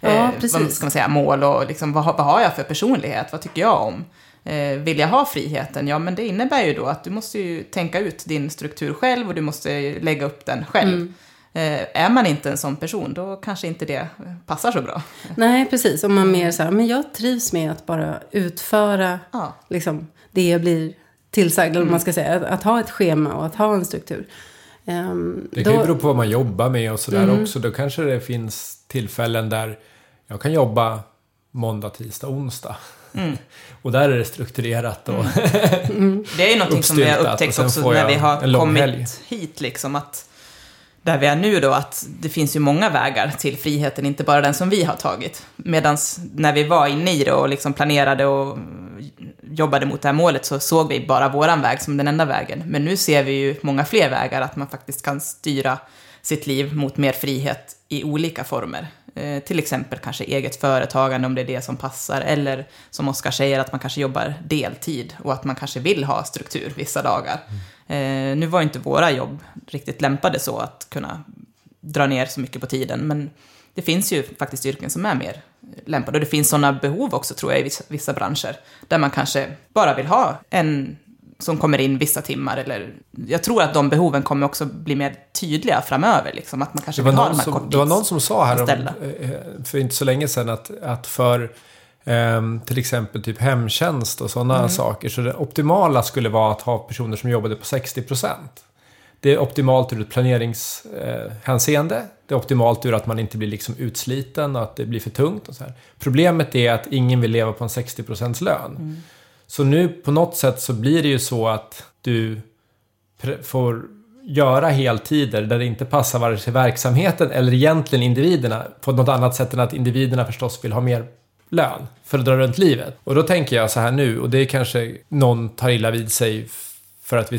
Speaker 2: Ja,
Speaker 3: eh, vad ska man säga, mål och liksom, vad, har- vad har jag för personlighet, vad tycker jag om? Eh, vill jag ha friheten? Ja, men det innebär ju då att du måste ju tänka ut din struktur själv och du måste lägga upp den själv. Eh, är man inte en sån person, då kanske inte det passar så bra.
Speaker 2: nej, precis. Om man mer så här, men jag trivs med att bara utföra
Speaker 3: Ja.
Speaker 2: liksom, det jag blir tillsagd. Eller
Speaker 1: Mm.
Speaker 2: man ska säga. Att, att ha ett schema och att ha en struktur. Ehm,
Speaker 1: Det kan ju
Speaker 2: då-
Speaker 1: bero på vad man jobbar med och sådär
Speaker 2: Mm.
Speaker 1: också. Då kanske det finns tillfällen där jag kan jobba måndag, tisdag, onsdag.
Speaker 3: Mm.
Speaker 1: och där är det strukturerat och
Speaker 3: Det är ju någonting som vi har upptäckt också när vi har kommit
Speaker 1: helg.
Speaker 3: hit, liksom att där vi är nu då, att det finns ju många vägar till friheten, inte bara den som vi har tagit. Medan när vi var inne i det och liksom planerade och jobbade mot det här målet så såg vi bara våran väg som den enda vägen. Men nu ser vi ju många fler vägar, att man faktiskt kan styra sitt liv mot mer frihet i olika former. Eh, till exempel kanske eget företagande om det är det som passar. Eller som Oskar säger, att man kanske jobbar deltid och att man kanske vill ha struktur vissa dagar. Eh, nu var inte våra jobb riktigt lämpade så att kunna dra ner så mycket på tiden. Men det finns ju faktiskt yrken som är mer lämpade. Och det finns sådana behov också tror jag i vissa, vissa branscher. Där man kanske bara vill ha en som kommer in vissa timmar. Eller, jag tror att de behoven kommer också bli mer tydliga framöver. Liksom, att man kanske vill ha
Speaker 1: någon
Speaker 3: de här
Speaker 1: som, det var någon som sa här om, eh, för inte så länge sedan att, att för ehm, till exempel typ hemtjänst och sådana
Speaker 3: Mm.
Speaker 1: saker. Så det optimala skulle vara att ha personer som jobbade på 60%. Det är optimalt ur ett planeringshänseende. Det är optimalt ur att man inte blir liksom utsliten och att det blir för tungt. Och så här. Problemet är att ingen vill leva på en 60% lön.
Speaker 3: Mm.
Speaker 1: Så nu på något sätt så blir det ju så att du får göra heltider där det inte passar vare sig verksamheten eller egentligen individerna på något annat sätt än att individerna förstås vill ha mer lön för att dra runt livet. Och då tänker jag så här nu, och det är kanske någon tar illa vid sig för att vi,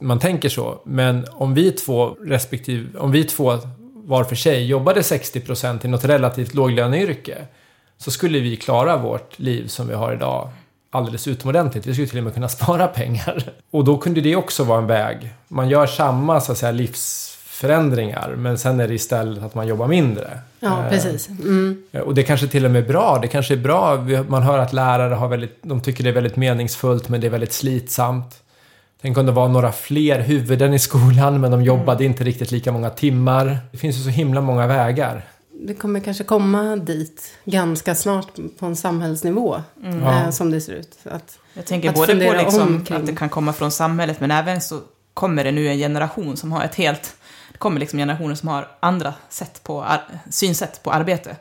Speaker 1: man tänker så, men om vi två respektive, om vi två var för sig jobbade 60% i något relativt låglöneyrke så skulle vi klara vårt liv som vi har idag alldeles utomordentligt. Vi skulle till och med kunna spara pengar. Och då kunde det också vara en väg. Man gör samma så att säga, livsförändringar men sen är det istället att man jobbar mindre.
Speaker 2: Ja,
Speaker 1: Eh,
Speaker 2: precis. Mm.
Speaker 1: och det kanske till och med är bra. Det kanske är bra. Man hör att lärare har väldigt, de tycker det är väldigt meningsfullt men det är väldigt slitsamt. Tänk om det var några fler huvuden i skolan men de jobbade inte riktigt lika många timmar. Det finns ju så himla många vägar.
Speaker 2: Det kommer kanske komma dit ganska snart på en samhällsnivå.
Speaker 1: Ja.
Speaker 2: Eh, som det ser ut. Att,
Speaker 3: Jag tänker
Speaker 2: Att
Speaker 3: både på liksom att det kan komma från samhället, men även så kommer det nu en generation som har ett helt... Det kommer liksom generationer som har andra sätt på, ar- synsätt på arbete.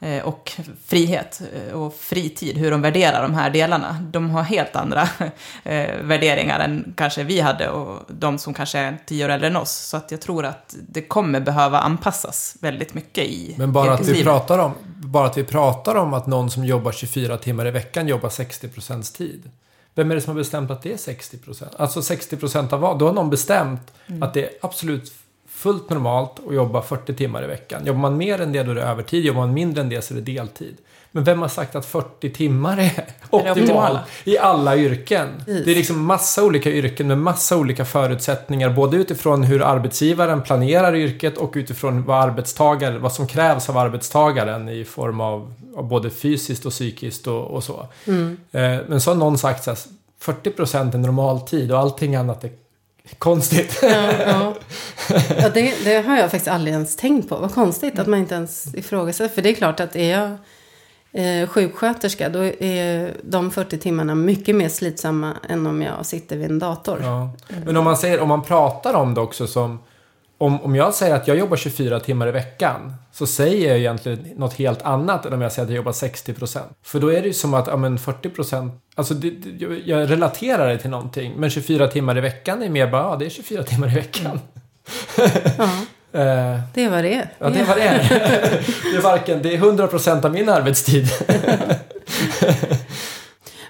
Speaker 3: Eh, Och frihet eh, och fritid, hur de värderar de här delarna. De har helt andra eh, värderingar än kanske vi hade och de som kanske är tio år äldre än oss. Så att jag tror att det kommer behöva anpassas väldigt mycket i
Speaker 1: Men bara att, vi pratar om, bara att vi pratar om att någon som jobbar 24 timmar i veckan jobbar 60% tid. Vem är det som har bestämt att det är 60%? Alltså 60% av vad? Då har någon bestämt att det är absolut fullt normalt att jobba 40 timmar i veckan. Jobbar man mer än det då är det övertid. Jobbar man mindre än det så är det deltid. Men vem har sagt att 40 timmar är optimalt i alla yrken? Det är liksom massa olika yrken med massa olika förutsättningar. Både utifrån hur arbetsgivaren planerar yrket och utifrån vad, arbetstagare, vad som krävs av arbetstagaren i form av, av både fysiskt och psykiskt och, och så.
Speaker 2: mm.
Speaker 1: Eh, men så har någon sagt så här, 40% är normal tid och allting annat är konstigt.
Speaker 2: Ja, ja. ja det, det har jag faktiskt aldrig ens tänkt på. Vad konstigt att man inte ens ifrågasätter. För det är klart att är jag eh, sjuksköterska då är de 40 timmarna mycket mer slitsamma än om jag sitter vid en dator.
Speaker 1: Ja. Men om man, säger, om man pratar om det också som... Om, om jag säger att jag jobbar 24 timmar i veckan så säger jag egentligen något helt annat än om jag säger att jag jobbar 60%. För då är det ju som att ja, men 40%... Alltså det, det, jag- relaterar det till någonting. Men 24 timmar i veckan är mer bara, ja det är 24 timmar i veckan. Eh,
Speaker 2: det är vad det är.
Speaker 1: ja, det är vad det är. det är varken, det är 100% av min arbetstid.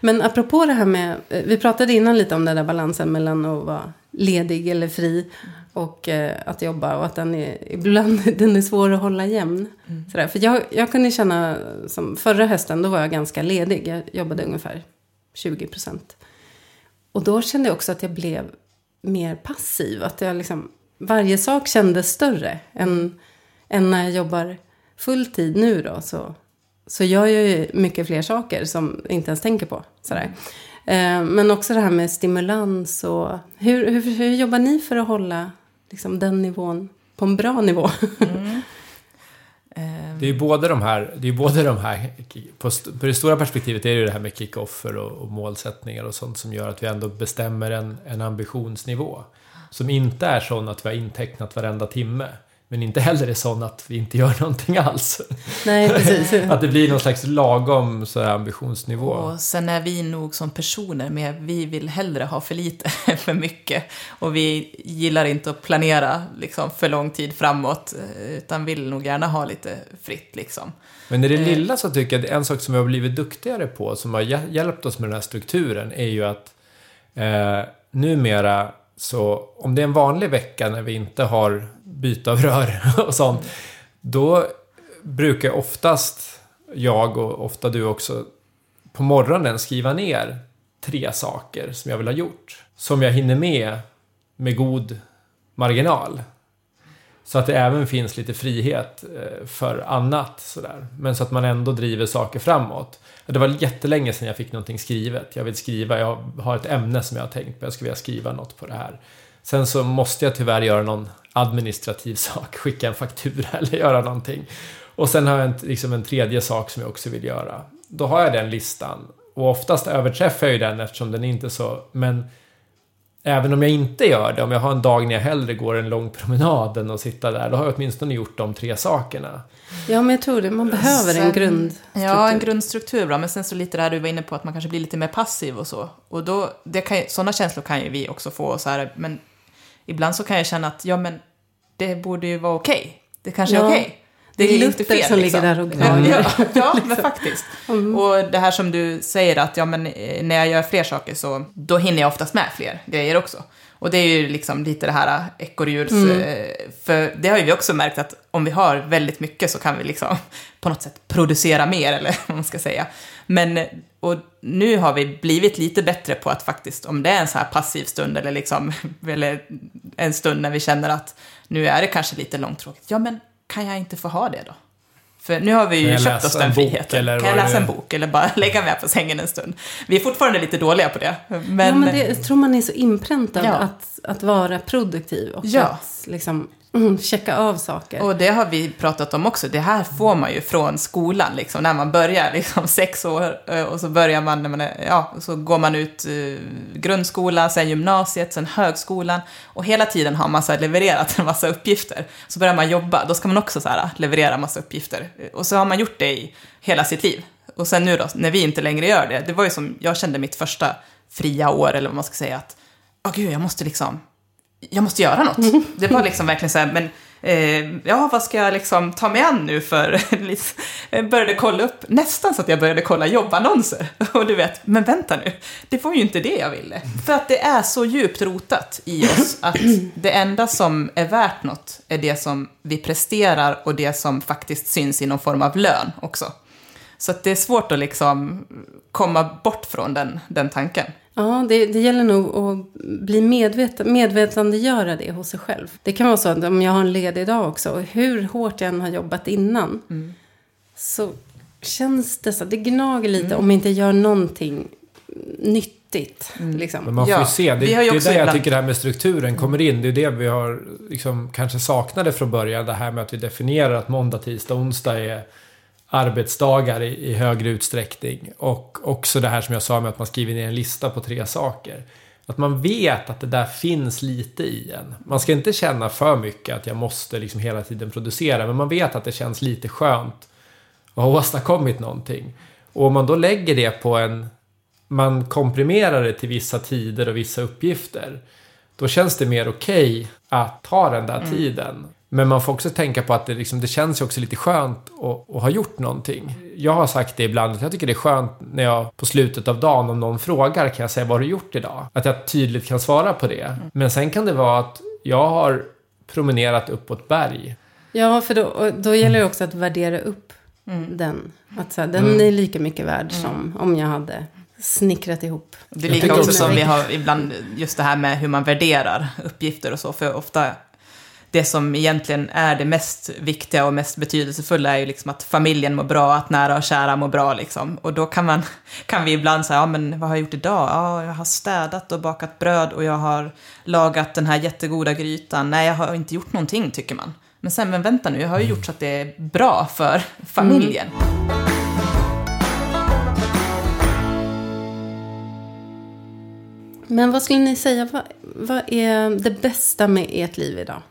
Speaker 2: Men apropå det här med, eh, vi pratade innan lite om den där balansen mellan att vara ledig eller fri och eh, att jobba och att den är, ibland den är svår att hålla jämn. Sådär. För jag, jag kunde känna, som förra hösten, då var jag ganska ledig. Jag jobbade ungefär 20 procent. Och då kände jag också att jag blev mer passiv. Att jag liksom, varje sak kändes större än, än när jag jobbar fulltid nu då. Så, så jag gör ju mycket fler saker som jag inte ens tänker på. Sådär. Eh, men också det här med stimulans och hur, hur, hur jobbar ni för att hålla liksom, den nivån på en bra nivå?
Speaker 3: Mm.
Speaker 1: Det är ju både de här, det är både de här på, st- på det stora perspektivet är det ju det här med kick-offer och, och målsättningar och sånt som gör att vi ändå bestämmer en, en ambitionsnivå. Som inte är sån att vi har intecknat varenda timme. Men inte heller är sån att vi inte gör någonting alls.
Speaker 2: Nej, precis.
Speaker 1: Att det blir någon slags lagom så här, ambitionsnivå.
Speaker 3: Och sen är vi nog som personer med, vi vill hellre ha för lite än för mycket. Och vi gillar inte att planera liksom, för lång tid framåt, eh, utan vill nog gärna ha lite fritt liksom.
Speaker 1: Men i det
Speaker 3: Eh.
Speaker 1: lilla så tycker jag att en sak som vi har blivit duktigare på, som har hjä- hjälpt oss med den här strukturen, är ju att eh, numera så, om det är en vanlig vecka när vi inte har byte av rör och sånt, då brukar oftast jag och ofta du också på morgonen skriva ner tre saker som jag vill ha gjort. Som jag hinner med med god marginal. Så att det även finns lite frihet eh, för annat sådär. Men så att man ändå driver saker framåt. Det var jättelänge sedan jag fick någonting skrivet. Jag vill skriva, jag har ett ämne som jag har tänkt på. Jag skulle vilja skriva något på det här. Sen så måste jag tyvärr göra någon administrativ sak. Skicka en faktura eller göra någonting. Och sen har jag en, liksom en tredje sak som jag också vill göra. Då har jag den listan. Och oftast överträffar jag ju den eftersom den inte är så... Men Även om jag inte gör det, om jag har en dag när jag hellre går en lång promenad än att sitta där, då har jag åtminstone gjort de tre sakerna.
Speaker 2: Ja, men jag tror det. Man behöver en
Speaker 3: Sen-
Speaker 2: grundstruktur.
Speaker 3: Ja, en grundstruktur är bra, men sen så lite det här du var inne på att man kanske blir lite mer passiv och så. Och då, det kan, ju- sådana känslor kan ju vi också få så här, men ibland så kan jag känna att, ja men, det borde ju vara okej. Det kanske är
Speaker 2: Ja.
Speaker 3: okej. Det
Speaker 2: Det är
Speaker 3: är inte fel.
Speaker 2: som
Speaker 3: liksom.
Speaker 2: ligger där och
Speaker 3: Ja,
Speaker 2: gnager.
Speaker 3: ja, ja, men faktiskt. Och det här som du säger att, ja men eh, när jag gör fler saker så, då hinner jag oftast med fler grejer också. Och det är ju liksom lite det här ekorrhjuls...
Speaker 2: Mm.
Speaker 3: eh, För det har ju vi också märkt att om vi har väldigt mycket så kan vi liksom på något sätt producera mer, eller vad man ska säga. Men, och nu har vi blivit lite bättre på att faktiskt, om det är en så här passiv stund eller liksom, eller en stund när vi känner att nu är det kanske lite långtråkigt, ja men kan jag inte få ha det då? För nu har vi ju köpt oss
Speaker 1: en
Speaker 3: den
Speaker 1: bok,
Speaker 3: friheten.
Speaker 1: eller
Speaker 3: kan jag läsa en bok eller bara lägga mig på sängen en stund? Vi är fortfarande lite dåliga på det. Men,
Speaker 2: ja, men det, jag tror man är så inpräntad
Speaker 3: Ja.
Speaker 2: att, att vara produktiv och
Speaker 3: Ja.
Speaker 2: att liksom, mm, checka av saker.
Speaker 3: Och det har vi pratat om också. Det här får man ju från skolan, liksom, när man börjar, liksom sex år, eh, och så börjar man, när man är, ja, så går man ut eh, grundskolan, sen gymnasiet, sen högskolan. Och hela tiden har man så här levererat en massa uppgifter. Så börjar man jobba, då ska man också så här ah, leverera en massa uppgifter. Och så har man gjort det i hela sitt liv. Och sen nu då, när vi inte längre gör det, det var ju som, jag kände mitt första fria år, eller vad man ska säga, att, åh gud, jag måste liksom jag måste göra något. Det var liksom verkligen så här, men eh, ja, vad ska jag liksom ta mig an nu för? jag började kolla upp, nästan så att jag började kolla jobbannonser. Och du vet, men vänta nu, det var ju inte det jag ville. För att det är så djupt rotat i oss att det enda som är värt något är det som vi presterar och det som faktiskt syns i någon form av lön också. Så att det är svårt att liksom komma bort från den, den tanken.
Speaker 2: Ja, det, det gäller nog att bli medveten, medvetandegöra det hos sig själv. Det kan vara så att om jag har en ledig dag också, och hur hårt jag än har jobbat innan, så känns det så, det gnager lite om jag inte gör någonting nyttigt. Liksom.
Speaker 1: Men man får
Speaker 3: Ja,
Speaker 1: ju se. Det, det är där jag
Speaker 3: ibland-
Speaker 1: tycker det här med strukturen kommer in. Det är det vi har liksom kanske saknade från början. Det här med att vi definierar att måndag, tisdag, onsdag är arbetsdagar i, i högre utsträckning. Och också det här som jag sa med att man skriver ner en lista på tre saker. Att man vet att det där finns lite i en. Man ska inte känna för mycket att jag måste liksom hela tiden producera. Men man vet att det känns lite skönt att ha åstadkommit någonting. Och om man då lägger det på en... Man komprimerar det till vissa tider och vissa uppgifter. Då känns det mer okej att ta den där tiden. Men man får också tänka på att det, liksom, det känns ju också lite skönt att, att ha gjort någonting. Jag har sagt det ibland, att jag tycker det är skönt när jag på slutet av dagen, om någon frågar, kan jag säga vad har du gjort idag? Att jag tydligt kan svara på det. Men sen kan det vara att jag har promenerat uppåt berg.
Speaker 2: Ja, för då, då gäller det också att värdera upp den. Att så här, den är lika mycket värd som om jag hade snickrat ihop.
Speaker 3: Det är lika också- som vi har ibland just det här med hur man värderar uppgifter och så. För ofta, det som egentligen är det mest viktiga och mest betydelsefulla är ju liksom att familjen mår bra, att nära och kära mår bra liksom. Och då kan, man, kan vi ibland säga, ja men vad har jag gjort idag? Ja, jag har städat och bakat bröd och jag har lagat den här jättegoda grytan. Nej, jag har inte gjort någonting tycker man. Men sen, men vänta nu, jag har ju gjort så att det är bra för familjen. Mm.
Speaker 2: Men vad skulle ni säga, vad, vad är det bästa med ert liv idag?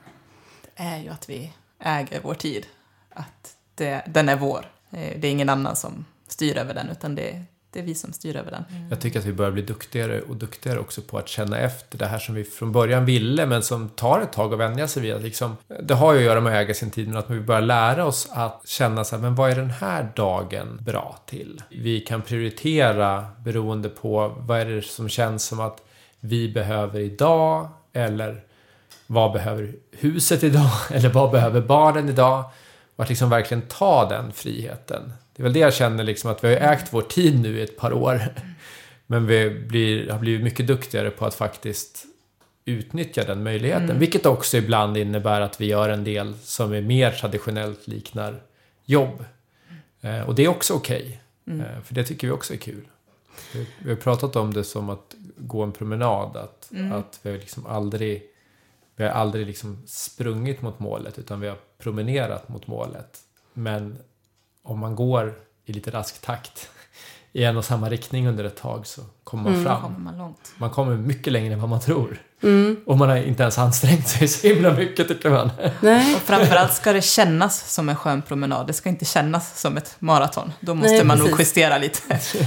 Speaker 3: Är ju att vi äger vår tid. Att det, den är vår. Eh, det är ingen annan som styr över den, utan det, det är vi som styr över den.
Speaker 1: Jag tycker att vi börjar bli duktigare och duktigare också på att känna efter det här som vi från början ville men som tar ett tag att vänja sig vid. Att Liksom, det har ju att göra med att äga sin tid men att vi börjar lära oss att känna så här, men vad är den här dagen bra till? Vi kan prioritera beroende på vad är det som känns som att vi behöver idag eller vad behöver huset idag eller vad behöver barnen idag? Och att liksom verkligen ta den friheten. Det är väl det jag känner liksom att vi har ägt vår tid nu i ett par år. Men vi blir, har blivit mycket duktigare på att faktiskt utnyttja den möjligheten. Vilket också ibland innebär att vi gör en del som är mer traditionellt liknar jobb. Eh, och det är också okej. Eh, för det tycker vi också är kul. Vi, vi har pratat om det som att gå en promenad. Att, att vi liksom aldrig vi har aldrig liksom sprungit mot målet utan vi har promenerat mot målet. Men om man går i lite rask takt i en och samma riktning under ett tag så kommer man
Speaker 3: Då
Speaker 1: fram.
Speaker 3: kommer man.
Speaker 1: Man kommer mycket längre än vad man tror. Och man har inte ens ansträngt sig så himla mycket tycker man.
Speaker 2: Nej,
Speaker 3: Och framförallt ska det kännas som en skön promenad. Det ska inte kännas som ett maraton. Då måste
Speaker 2: Nej,
Speaker 3: man nog justera lite.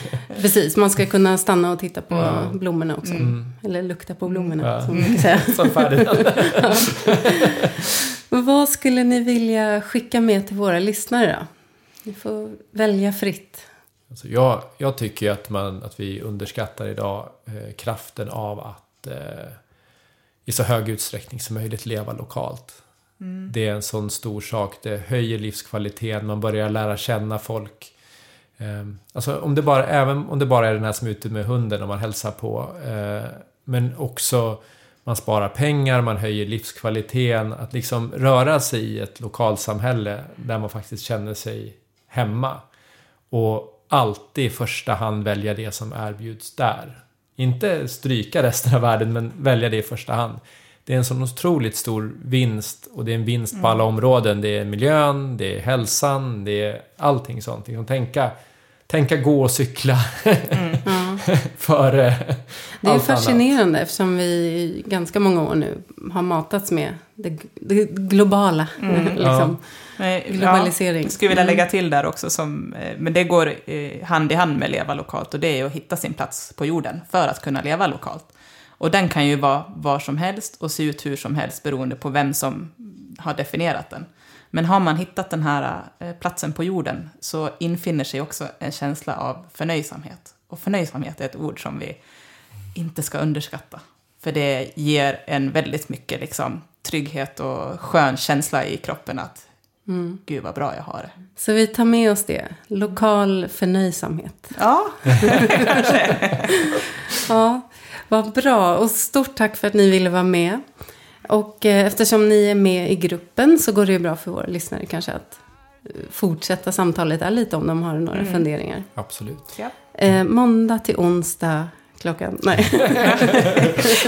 Speaker 2: precis. Man ska kunna stanna och titta på
Speaker 1: Ja.
Speaker 2: blommorna också. Eller lukta på blommorna,
Speaker 1: Ja.
Speaker 2: som man kan säga.
Speaker 1: Som Ferdinand.
Speaker 2: Vad skulle ni vilja skicka med till våra lyssnare då? Ni får välja fritt.
Speaker 1: Alltså jag, jag tycker att, man, att vi underskattar idag eh, kraften av att eh, i så hög utsträckning som möjligt leva lokalt. Det är en sån stor sak. Det höjer livskvaliteten. Man börjar lära känna folk. Ehm, Alltså om det bara, även om det bara är den här som är ute med hunden och man hälsar på. eh, Men också man sparar pengar, man höjer livskvaliteten. Att liksom röra sig i ett lokalsamhälle där man faktiskt känner sig hemma. Och alltid i första hand välja det som erbjuds där. Inte stryka resten av världen, men välja det i första hand. Det är en sån otroligt stor vinst och det är en vinst på alla områden. Det är miljön, det är hälsan, det är allting sånt. Liksom tänka, tänka gå och cykla före
Speaker 2: Det är
Speaker 1: allt annat.
Speaker 2: fascinerande eftersom vi i ganska många år nu har matats med det, det globala. liksom.
Speaker 3: Eh,
Speaker 2: Globalisering.
Speaker 3: Ja, skulle vilja
Speaker 2: Mm.
Speaker 3: lägga till där också, som, eh, men det går eh, hand i hand med leva lokalt och det är att hitta sin plats på jorden för att kunna leva lokalt. Och den kan ju vara var som helst och se ut hur som helst beroende på vem som har definierat den. Men har man hittat den här eh, platsen på jorden så infinner sig också en känsla av förnöjsamhet. Och förnöjsamhet är ett ord som vi inte ska underskatta. För det ger en väldigt mycket liksom, trygghet och skön känsla i kroppen att gud vad bra jag har det.
Speaker 2: Så vi tar med oss det. Lokal förnöjsamhet.
Speaker 3: Ja,
Speaker 2: Ja, vad bra. Och stort tack för att ni ville vara med. Och eh, eftersom ni är med i gruppen så går det ju bra för våra lyssnare kanske att eh, fortsätta samtalet där lite om de har några funderingar.
Speaker 1: Absolut.
Speaker 3: ja.
Speaker 2: Eh, måndag till onsdag klockan... Nej.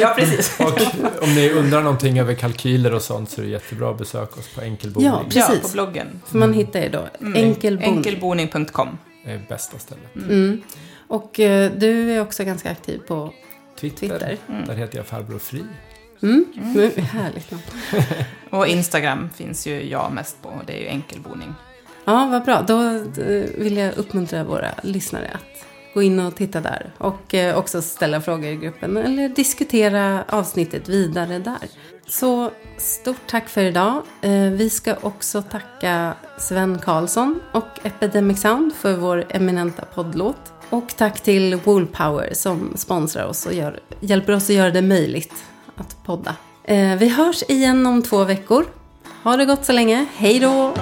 Speaker 3: ja precis.
Speaker 1: Och om ni undrar någonting över kalkyler och sånt så är det jättebra att besöka oss på enkelboning.
Speaker 2: Ja,
Speaker 3: Ja,
Speaker 2: Precis.
Speaker 3: på bloggen.
Speaker 2: För man hittar ju då enkelboning.
Speaker 3: Enkelboning.com.
Speaker 1: Det är bästa stället.
Speaker 2: Mm. Och eh, du är också ganska aktiv på
Speaker 1: Twitter,
Speaker 2: Twitter.
Speaker 1: där heter jag Farbror Fri.
Speaker 2: Mm. Mm. Härligt namn.
Speaker 3: Och Instagram finns ju jag mest på, det är ju enkelboning.
Speaker 2: Ja, vad bra. Då eh, vill jag uppmuntra våra lyssnare att gå in och titta där. Och eh, också ställa frågor i gruppen eller diskutera avsnittet vidare där. Så stort tack för idag. Eh, vi ska också tacka Sven Karlsson och Epidemic Sound för vår eminenta poddlåt. Och tack till Woolpower som sponsrar oss och gör, hjälper oss att göra det möjligt att podda. Eh, vi hörs igen om två veckor. Ha det gott så länge. Hej då!